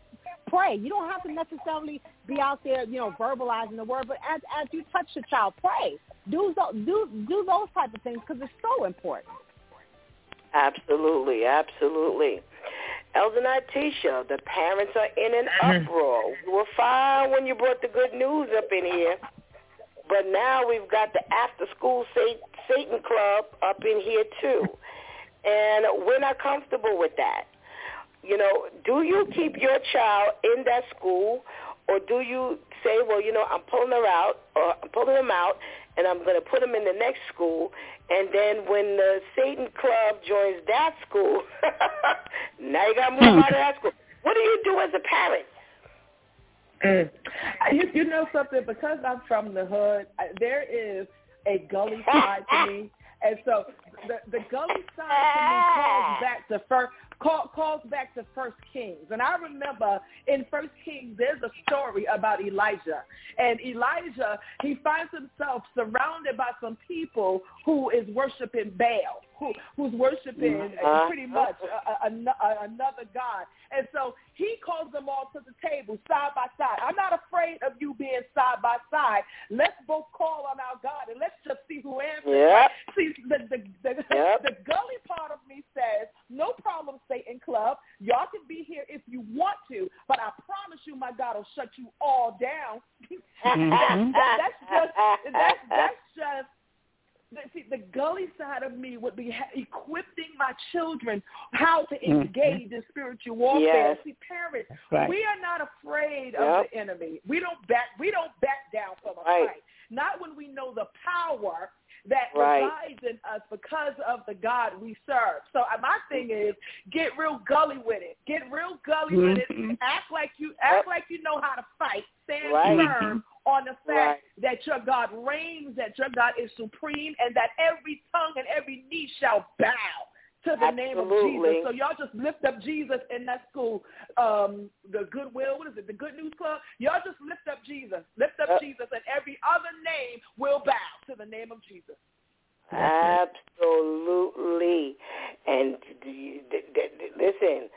pray. You don't have to necessarily be out there, you know, verbalizing the word, but as as you touch the child, pray. Do do do those type of things because it's so important. Absolutely, absolutely. Elder Nitisha, the parents are in an mm-hmm. uproar. You were fine when you brought the good news up in here, but now we've got the after-school Satan Club up in here too, *laughs* and we're not comfortable with that. You know, do you keep your child in that school, or do you say, well, you know, I'm pulling her out, or I'm pulling him out, and I'm going to put him in the next school, and then when the Satan Club joins that school, *laughs* now you got to move hmm. out of that school. What do you do as a parent? Mm. You, you know something? Because I'm from the hood, there is a gully *laughs* side to me. And so the, the gully side to me calls back to first call, calls back to First Kings. And I remember in First Kings, there's a story about Elijah. And Elijah, he finds himself surrounded by some people who is worshiping Baal, who, who's worshiping uh, pretty much a, a, a, another God. And so he calls them all to the table side by side. I'm not afraid of you being side by side. Let's both call on our God and let's just see who answers. Yep. See, the, the, the, *laughs* yep. the gully part of me says, no problem, Satan Club. Y'all can be here if you want to, but I promise you my God will shut you all down. *laughs* Mm-hmm. that, that's just, that's, that's just see, the gully side of me would be equipping my children how to Mm-hmm. engage mm-hmm. in spiritual warfare. Yes. See, parents, right. we are not afraid yep. of the enemy. We don't back. We don't back down from a right. fight. Not when we know the power that right. resides in us because of the God we serve. So uh, my thing is, get real gully with it. Get real gully mm-hmm. with it. Mm-hmm. Act like you act like you know how to fight. Stand right. firm on the fact right. that your God reigns, that your God is supreme, and that every tongue and every knee shall bow to the Absolutely. name of Jesus. So y'all just lift up Jesus in that school, um, the Goodwill, what is it, the Good News Club? Y'all just lift up Jesus. Lift up Yep. Jesus, and every other name will bow to the name of Jesus. Absolutely. And d- d- d- d- listen,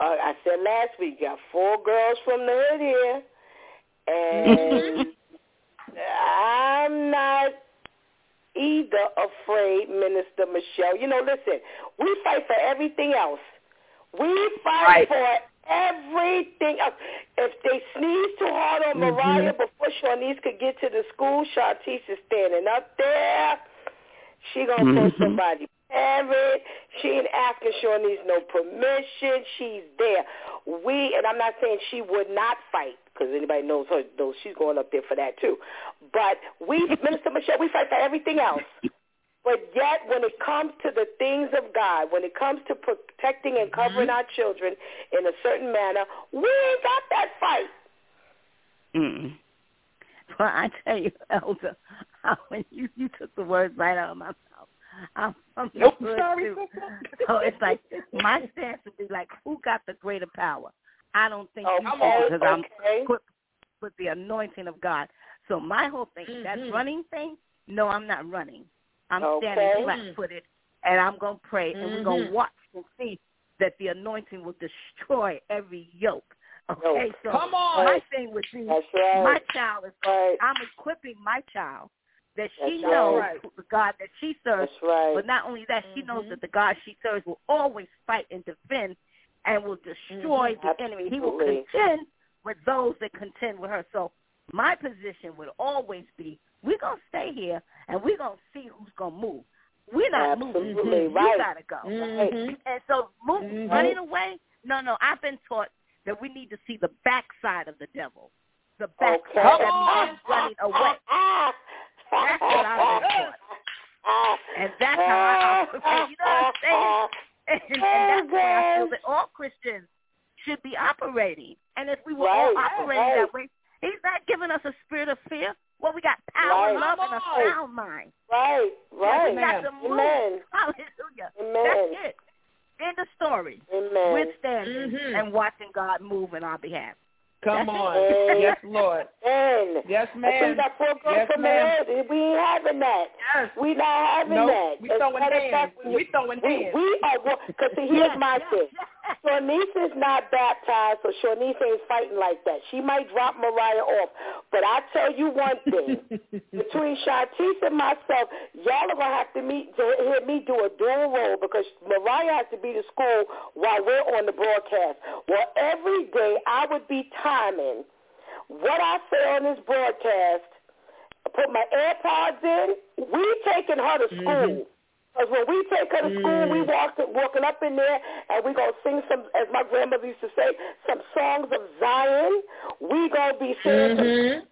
uh, I said last week, got four girls from the hood here, and I'm not either afraid, Minister Michelle. You know, listen, we fight for everything else. We fight Right. for everything else. If they sneeze too hard on Mariah before Shawnice could get to the school, Shartice is standing up there. She gonna Mhm. throw somebody parent. She ain't asking Shawnice no permission. She's there. We and I'm not saying she would not fight because anybody knows her knows she's going up there for that too. But we, Minister Michelle, we fight for everything else. But yet, when it comes to the things of God, when it comes to protecting and covering our children in a certain manner, we ain't got that fight. Mm. Well, I tell you, Elder, *laughs* when you you took the words right out of my mouth. I'm the Nope, hood, sorry, too. *laughs* So it's like my *laughs* stance would be like, who got the greater power? I don't think you Okay, do because I'm okay. equipped with the anointing of God. So my whole thing, that Mhm. running thing, no, I'm not running. I'm Okay. standing flat-footed, and I'm going to pray, and we're going to watch and see that the anointing will destroy every yoke. Okay, so Come on. my thing would be, That's right. my child is, right. I'm equipping my child that she That's knows right. the God that she serves That's right. but not only that, she knows Mhm. that the God she serves will always fight and defend and will destroy Mhm. the enemy. He will contend with those that contend with her. So my position would always be, we're going to stay here and we're going to see who's going to move. We're not moving. Absolutely, You right. got to go. Mhm. And so move, Mhm. running away, no, no, I've been taught that we need to see the backside of the devil. The backside. Okay. That Come means running away. *laughs* That's what I've been taught. And that's how I operate. You know what I'm saying? And, and that's the way I feel that all Christians should be operating. And if we were all Right, operating right. that way, He's not giving us a spirit of fear. Well, we got power, Right. love, and a sound mind. Right, Yeah, right. we got to move. Amen. Hallelujah. Amen. That's it. End of story. Amen. We're standing Mhm. and watching God move in our behalf. Come on. it. Yes, Lord. Amen. Yes, ma'am. we got four Yes, from ma'am. We ain't having that. Yes. We not having Nope. that. We As throwing hands. fact, We throwing we, hands. we are because here's my thing. Shawnice is not baptized, so Shawnice ain't fighting like that. She might drop Mariah off, but I tell you one thing: *laughs* between Shantice and myself, y'all are gonna have to meet to hear me do a dual role because Mariah has to be to school while we're on the broadcast. Well, every day I would be timing what I say on this broadcast. Put my AirPods in. We taking her to mm-hmm. school. Because when we take her to school, we walk walking up in there and we gonna sing some, as my grandmother used to say, some songs of Zion. We gonna be singing Mhm.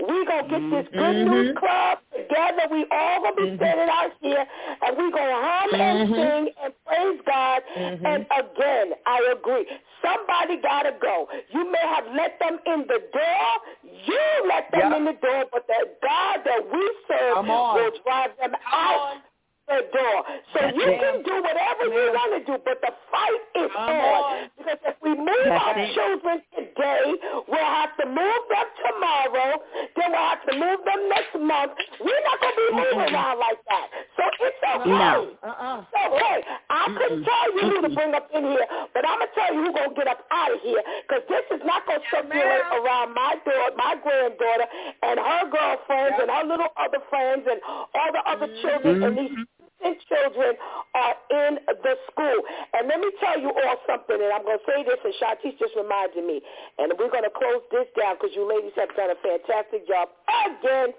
we gonna get this good news club together. We all gonna be mm-hmm. standing out here, and we gonna hum mm-hmm. and sing and praise God. Mm-hmm. And again, I agree. Somebody gotta go. You may have let them in the door. You let them yep. in the door, but the God that we serve will drive them Come out. On the door. So you can do whatever you want to do, but the fight is on. Because if we move our children today, we'll have to move them tomorrow, then we'll have to move them next month. We're not going to be moving around like that. So it's okay. No. Uh-uh. It's okay. I couldn't tell you who to bring up in here, but I'm going to tell you who's going to get up out of here because this is not going to circulate around my daughter, my granddaughter, and her girlfriends yep. and her little other friends and all the other children mm-hmm. and these and children are in the school. And let me tell you all something, and I'm going to say this, and Shantice just reminded me, and we're going to close this down because you ladies have done a fantastic job again.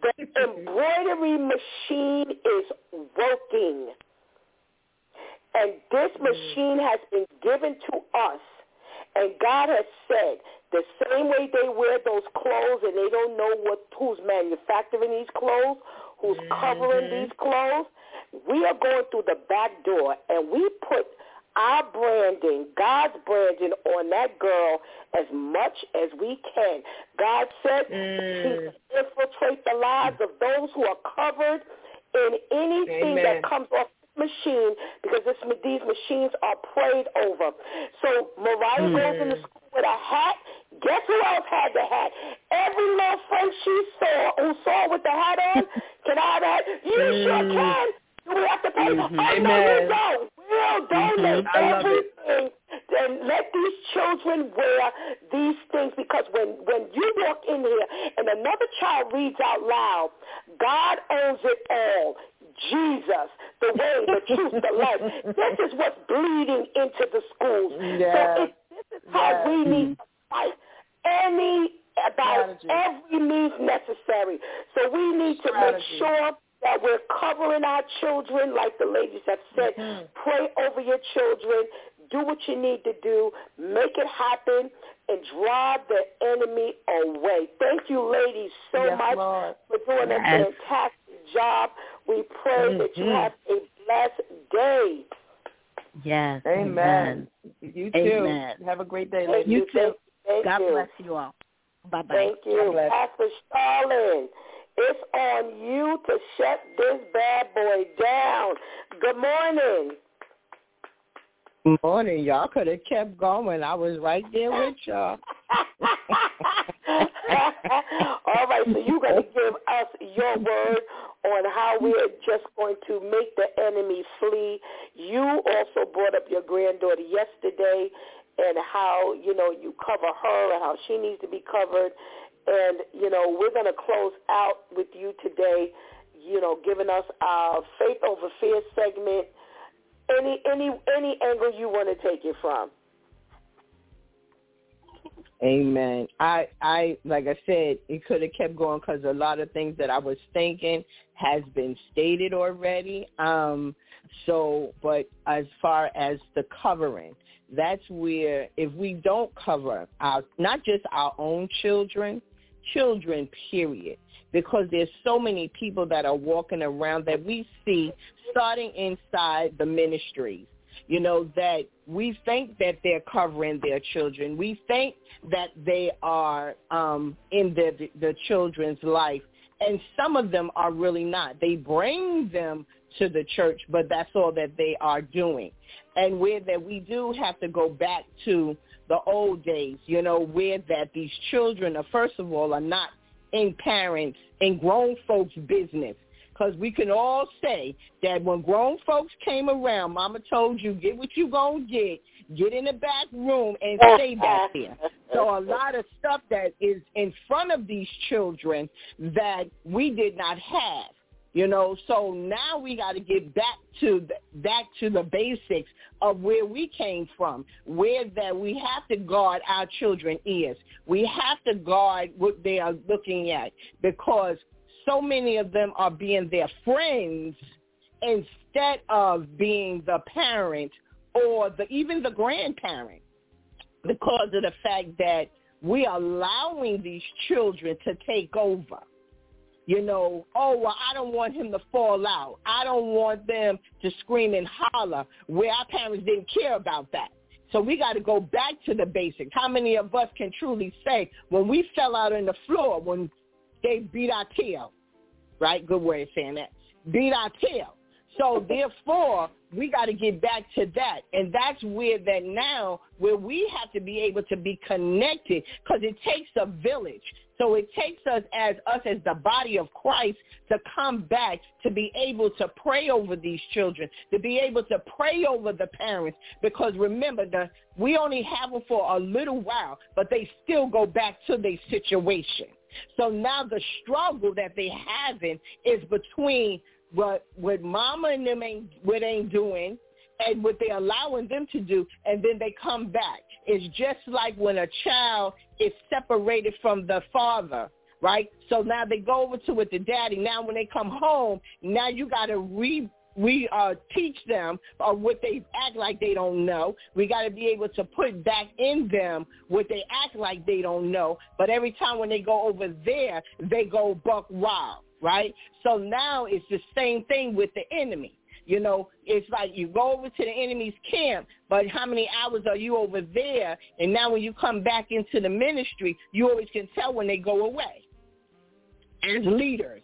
The embroidery machine is working. And this mm. machine has been given to us. And God has said, the same way they wear those clothes and they don't know what who's manufacturing these clothes, who's covering mm-hmm. these clothes, we are going through the back door and we put our branding, God's branding on that girl as much as we can. God said mm. he infiltrate the lives of those who are covered in anything Amen. that comes off machine because this, these machines are prayed over. So Mariah mm. goes into school with a hat. Guess who else had the hat? Every little friend she saw who saw with the hat on, *laughs* can I have that? You mm. sure can. Do we have to pay? Mm-hmm. Oh, no, you don't. We'll donate mm-hmm. everything. Then let these children wear these things because when, when you walk in here and another child reads out loud, God owns it all. Jesus, the way, the truth, the life. *laughs* This is what's bleeding into the schools. Yes. So it, this is how yes. we need to fight any about Strategy. every means necessary. So we need to Strategy. make sure that we're covering our children, like the ladies have said. Mm-hmm. Pray over your children. Do what you need to do. Make it happen and drive the enemy away. Thank you, ladies, so yes, much Lord. for doing yes. a fantastic job. We pray mm-hmm. that you have a blessed day. Yes. Amen. Amen. You too. Amen. Have a great day, ladies. You too. Thank God you. bless you all. Bye-bye. Thank you. Pastor Starlin, it's on you to shut this bad boy down. Good morning. Good morning. Y'all could have kept going. I was right there with y'all. *laughs* All right, so you're going to give us your word on how we are just going to make the enemy flee. You also brought up your granddaughter yesterday and how, you know, you cover her and how she needs to be covered. And, you know, we're going to close out with you today, you know, giving us our faith over fear segment. Any any any angle you want to take it from. Amen. I, I, like I said, it could have kept going because a lot of things that I was thinking has been stated already. Um, so, but as far as the covering, that's where if we don't cover our, not just our own children, children, period, because there's so many people that are walking around that we see starting inside the ministries you know, that we think that they're covering their children. We think that they are um, in the, the children's life. And some of them are really not. They bring them to the church, but that's all that they are doing. And where that we do have to go back to the old days, you know, where that these children are, first of all, are not in parents, in grown folks' business because we can all say that when grown folks came around, Mama told you, get what you going to get. Get in the back room and oh, stay back there. So a lot of stuff that is in front of these children that we did not have. You know, so now we got to get back to the, back to the basics of where we came from, where that we have to guard our children ears. We have to guard what they are looking at because so many of them are being their friends instead of being the parent or the, even the grandparent because of the fact that we are allowing these children to take over. You know, oh, well, I don't want him to fall out. I don't want them to scream and holler where our parents didn't care about that. So we got to go back to the basics. How many of us can truly say when we fell out on the floor, when they beat our tail, right? Good way of saying that. Beat our tail. So therefore, we got to get back to that. And that's where that now, where we have to be able to be connected because it takes a village. So it takes us as us as the body of Christ to come back to be able to pray over these children, to be able to pray over the parents. Because remember, the, we only have them for a little while, but they still go back to their situation. So now the struggle that they're having is between what what mama and them ain't what ain't doing and what they're allowing them to do and then they come back. It's just like when a child is separated from the father, right? So now they go over to with the daddy. Now when they come home, now you gotta re we uh, teach them uh, what they act like they don't know. We got to be able to put back in them what they act like they don't know. But every time when they go over there, they go buck wild right? So now it's the same thing with the enemy. You know, it's like you go over to the enemy's camp, but how many hours are you over there? And now when you come back into the ministry, you always can tell when they go away as leaders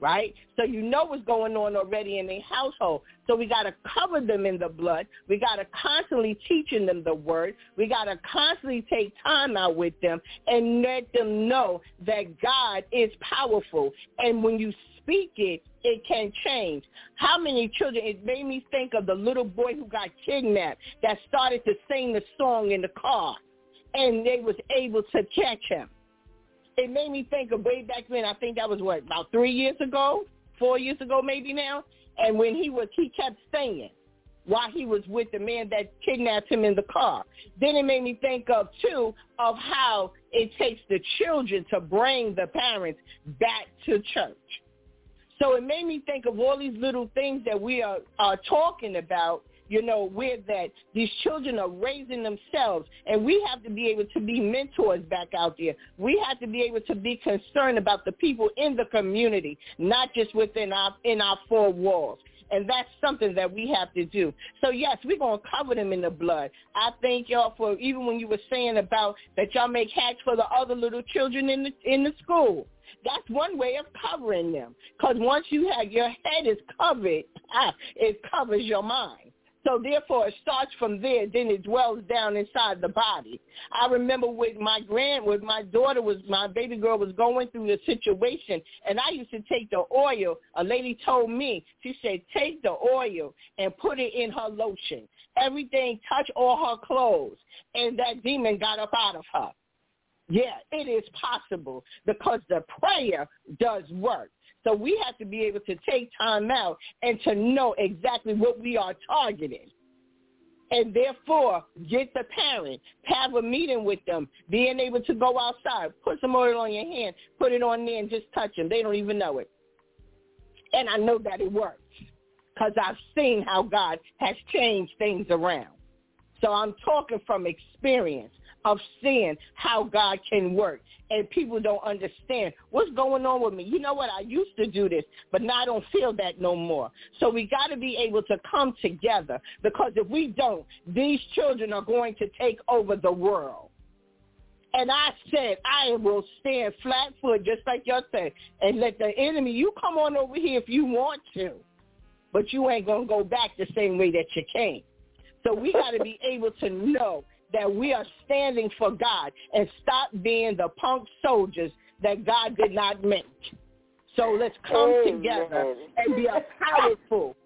right? So you know what's going on already in their household. So we got to cover them in the blood. We got to constantly teaching them the word. We got to constantly take time out with them and let them know that God is powerful. And when you speak it, it can change. How many children, it made me think of the little boy who got kidnapped that started to sing the song in the car and they was able to catch him it made me think of way back then. I think that was what about three years ago, four years ago, maybe now. And when he was, he kept singing while he was with the man that kidnapped him in the car. Then it made me think of too of how it takes the children to bring the parents back to church. So it made me think of all these little things that we are, are talking about you know, where that these children are raising themselves and we have to be able to be mentors back out there. We have to be able to be concerned about the people in the community, not just within our in our four walls. And that's something that we have to do. So yes, we're gonna cover them in the blood. I thank y'all for even when you were saying about that y'all make hats for the other little children in the in the school. That's one way of covering them. Because once you have your head is covered, *laughs* it covers your mind. So therefore, it starts from there. Then it dwells down inside the body. I remember with my grand, with my daughter was my baby girl was going through the situation, and I used to take the oil. A lady told me, she said, take the oil and put it in her lotion. Everything touch all her clothes, and that demon got up out of her. Yeah, it is possible because the prayer does work. So we have to be able to take time out and to know exactly what we are targeting. And therefore, get the parent, have a meeting with them, being able to go outside, put some oil on your hand, put it on there and just touch them. They don't even know it. And I know that it works because I've seen how God has changed things around. So I'm talking from experience of seeing how God can work. And people don't understand what's going on with me. You know what? I used to do this, but now I don't feel that no more. So we got to be able to come together because if we don't, these children are going to take over the world. And I said, I will stand flat foot, just like you said, and let the enemy, you come on over here if you want to, but you ain't going to go back the same way that you came. So we got to be *laughs* able to know that we are standing for God and stop being the punk soldiers that God did not make. So let's come Amen. together and be a powerful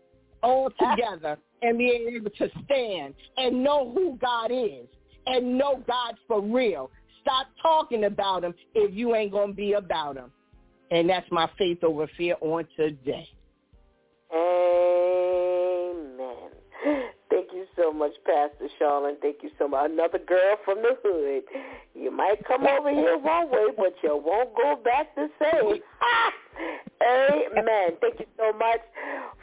all together and be able to stand and know who God is and know God for real. Stop talking about him if you ain't going to be about him. And that's my faith over fear on today. Amen. Thank you so much, Pastor Charlene. Thank you so much. Another girl from the hood. You might come over here one way, but you won't go back the same. *laughs* Amen. Thank you so much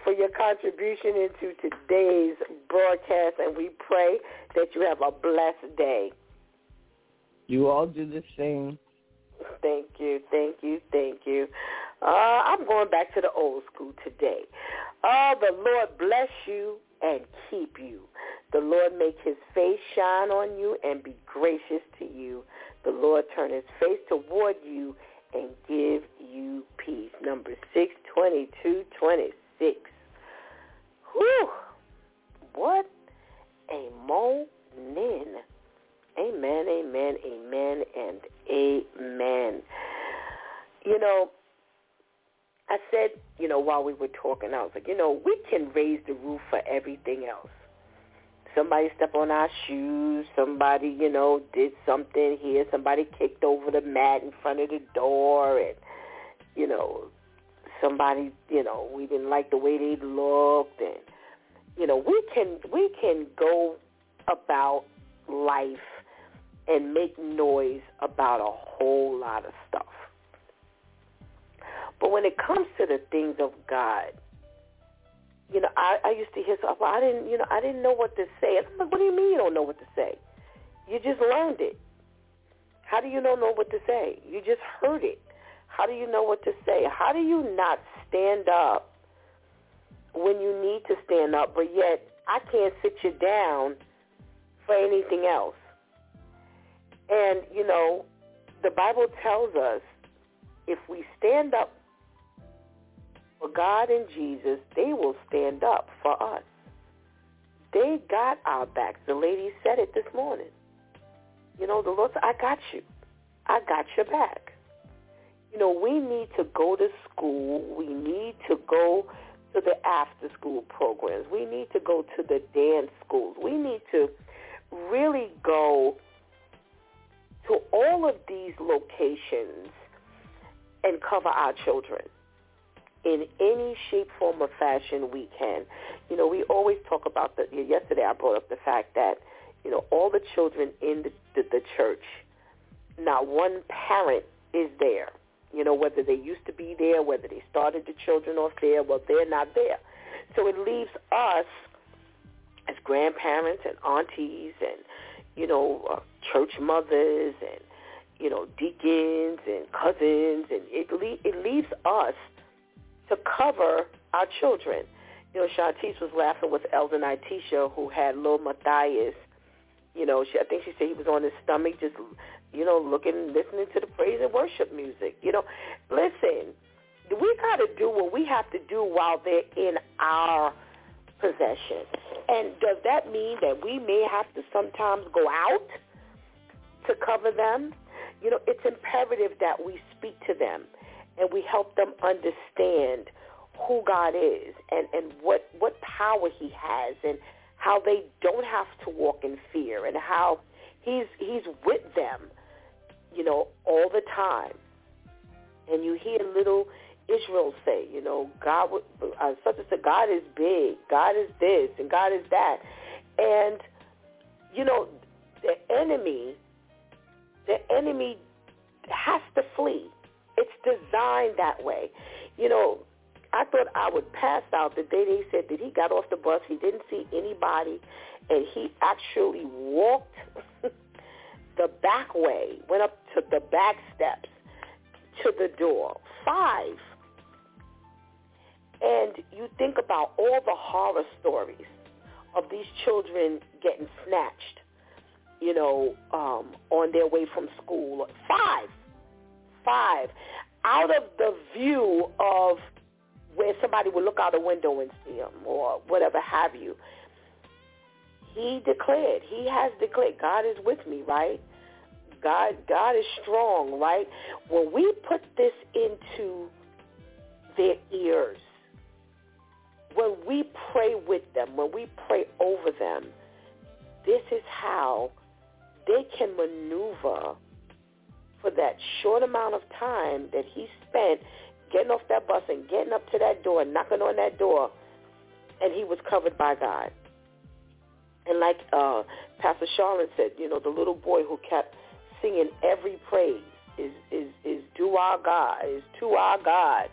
for your contribution into today's broadcast, and we pray that you have a blessed day. You all do the same. Thank you, thank you, thank you. Uh, I'm going back to the old school today. Oh, the Lord bless you and keep you. The Lord make his face shine on you and be gracious to you. The Lord turn his face toward you and give you peace. Number 62226. Whew. What a morning. Amen, amen, amen, and amen. You know, I said, you know, while we were talking, I was like, you know, we can raise the roof for everything else. Somebody stepped on our shoes. Somebody, you know, did something here. Somebody kicked over the mat in front of the door, and you know, somebody, you know, we didn't like the way they looked, and you know, we can we can go about life and make noise about a whole lot of stuff. But when it comes to the things of God, you know, I, I used to hear stuff. Well, I didn't, you know, I didn't know what to say. I'm like, what do you mean you don't know what to say? You just learned it. How do you not know what to say? You just heard it. How do you know what to say? How do you not stand up when you need to stand up, but yet I can't sit you down for anything else? And, you know, the Bible tells us if we stand up for God and Jesus, they will stand up for us. They got our backs. The lady said it this morning. You know, the Lord said, I got you. I got your back. You know, we need to go to school. We need to go to the after school programs. We need to go to the dance schools. We need to really go to all of these locations and cover our children in any shape, form, or fashion we can. You know, we always talk about the. Yesterday, I brought up the fact that you know all the children in the, the, the church, not one parent is there. You know, whether they used to be there, whether they started the children off there, well, they're not there. So it leaves us as grandparents and aunties and you know uh, church mothers and you know deacons and cousins, and it le- it leaves us to cover our children. You know, Shantice was laughing with Elder Nitisha, who had little Matthias. You know, she, I think she said he was on his stomach, just you know, looking, listening to the praise and worship music. You know, listen, we got to do what we have to do while they're in our possession. And does that mean that we may have to sometimes go out to cover them? You know, it's imperative that we speak to them and we help them understand who God is and, and what, what power he has and how they don't have to walk in fear and how he's, he's with them, you know, all the time. And you hear little Israel say, you know, God, uh, such as said, God is big, God is this, and God is that. And, you know, the enemy, the enemy has to flee. It's designed that way. You know, I thought I would pass out the day they said that he got off the bus. He didn't see anybody, and he actually walked *laughs* the back way, went up to the back steps to the door. Five. And you think about all the horror stories of these children getting snatched, you know, um, on their way from school. Five five out of the view of where somebody would look out a window and see him or whatever have you. He declared, he has declared, God is with me, right? God, God is strong, right? When we put this into their ears, when we pray with them, when we pray over them, this is how they can maneuver for that short amount of time that he spent getting off that bus and getting up to that door, knocking on that door, and he was covered by God. And like uh, Pastor Charlotte said, you know, the little boy who kept singing every praise is is is to our God, is to our God,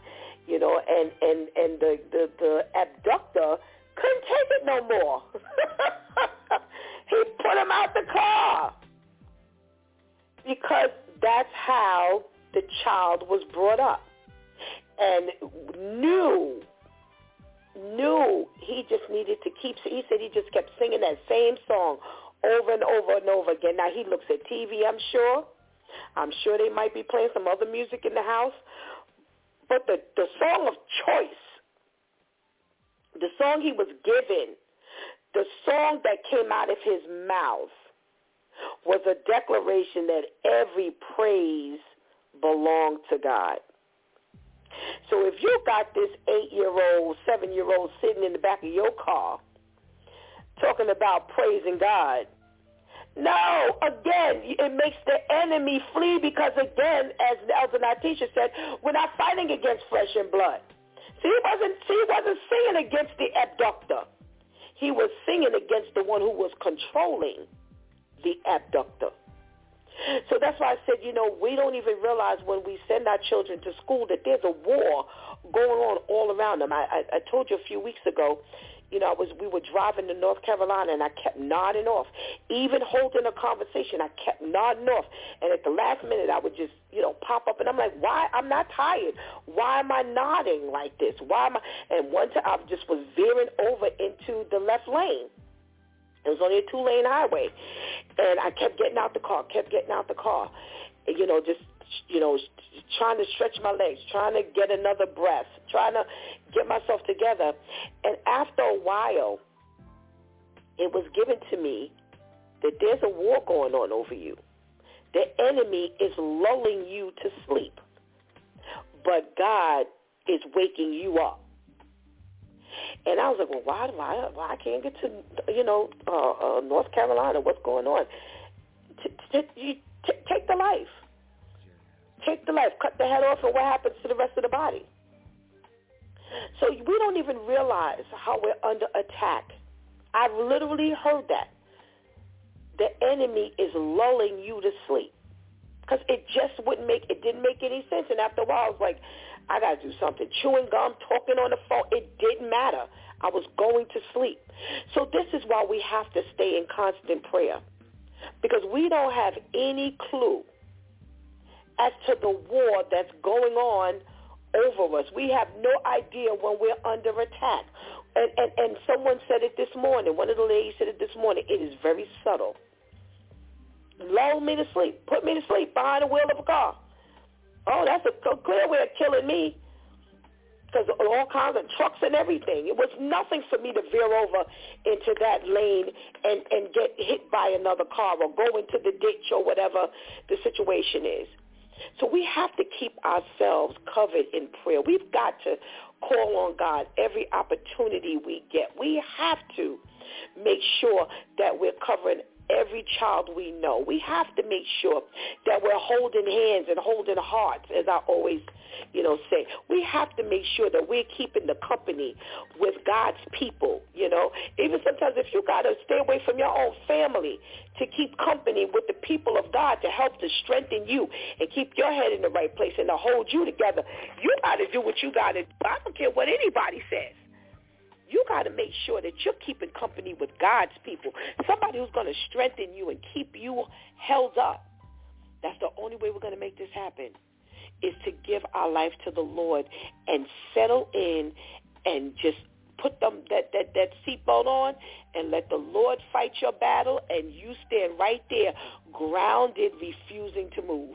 you know, and and and the the, the abductor couldn't take it no more. *laughs* he put him out the car because that's how the child was brought up. and knew knew he just needed to keep he said he just kept singing that same song over and over and over again. Now he looks at tv i'm sure. I'm sure they might be playing some other music in the house. But the the song of choice the song he was given the song that came out of his mouth was a declaration that every praise belonged to God. So if you got this eight-year-old, seven-year-old sitting in the back of your car talking about praising God, no, again, it makes the enemy flee because, again, as Elder Nitisha said, we're not fighting against flesh and blood. See, he wasn't, see, he wasn't singing against the abductor. He was singing against the one who was controlling the abductor. So that's why I said, you know, we don't even realize when we send our children to school that there's a war going on all around them. I, I, I told you a few weeks ago, you know, I was we were driving to North Carolina and I kept nodding off. Even holding a conversation, I kept nodding off. And at the last minute I would just, you know, pop up and I'm like, Why I'm not tired. Why am I nodding like this? Why am I and one time I just was veering over into the left lane. It was only a two lane highway. And I kept getting out the car, kept getting out the car. You know, just you know, trying to stretch my legs, trying to get another breath, trying to get myself together. And after a while, it was given to me that there's a war going on over you. The enemy is lulling you to sleep, but God is waking you up. And I was like, well, why, why, why I can't get to, you know, uh, uh, North Carolina? What's going on? Take the life take the life, cut the head off, and what happens to the rest of the body? So we don't even realize how we're under attack. I've literally heard that. The enemy is lulling you to sleep because it just wouldn't make, it didn't make any sense. And after a while, I was like, I got to do something. Chewing gum, talking on the phone, it didn't matter. I was going to sleep. So this is why we have to stay in constant prayer because we don't have any clue as to the war that's going on over us. We have no idea when we're under attack. And, and, and someone said it this morning. One of the ladies said it this morning. It is very subtle. Lull me to sleep. Put me to sleep behind the wheel of a car. Oh, that's a clear way of killing me. Because all kinds of trucks and everything. It was nothing for me to veer over into that lane and, and get hit by another car or go into the ditch or whatever the situation is. So we have to keep ourselves covered in prayer. We've got to call on God every opportunity we get. We have to make sure that we're covering every child we know. We have to make sure that we're holding hands and holding hearts, as I always, you know, say. We have to make sure that we're keeping the company with God's people, you know. Even sometimes if you got to stay away from your own family to keep company with the people of God to help to strengthen you and keep your head in the right place and to hold you together, you got to do what you got to do. I don't care what anybody says you got to make sure that you're keeping company with God's people, somebody who's going to strengthen you and keep you held up. That's the only way we're going to make this happen is to give our life to the Lord and settle in and just put them that, that, that seatbelt on and let the Lord fight your battle and you stand right there grounded, refusing to move.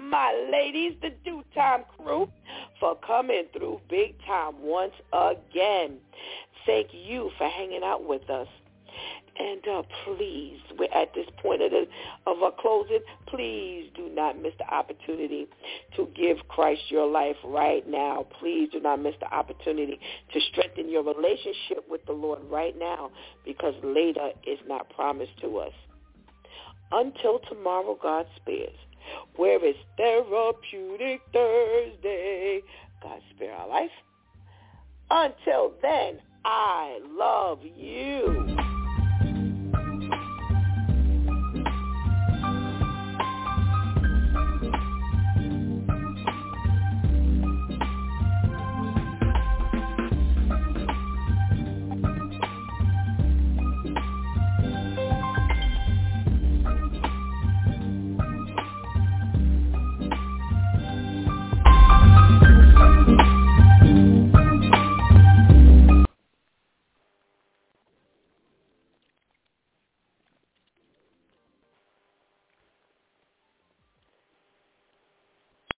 my ladies, the DEW Time crew, for coming through big time once again. Thank you for hanging out with us. And uh, please, we're at this point of, the, of our closing. Please do not miss the opportunity to give Christ your life right now. Please do not miss the opportunity to strengthen your relationship with the Lord right now because later is not promised to us. Until tomorrow, God spares where it's Therapeutic Thursday. God spare our life. Until then, I love you.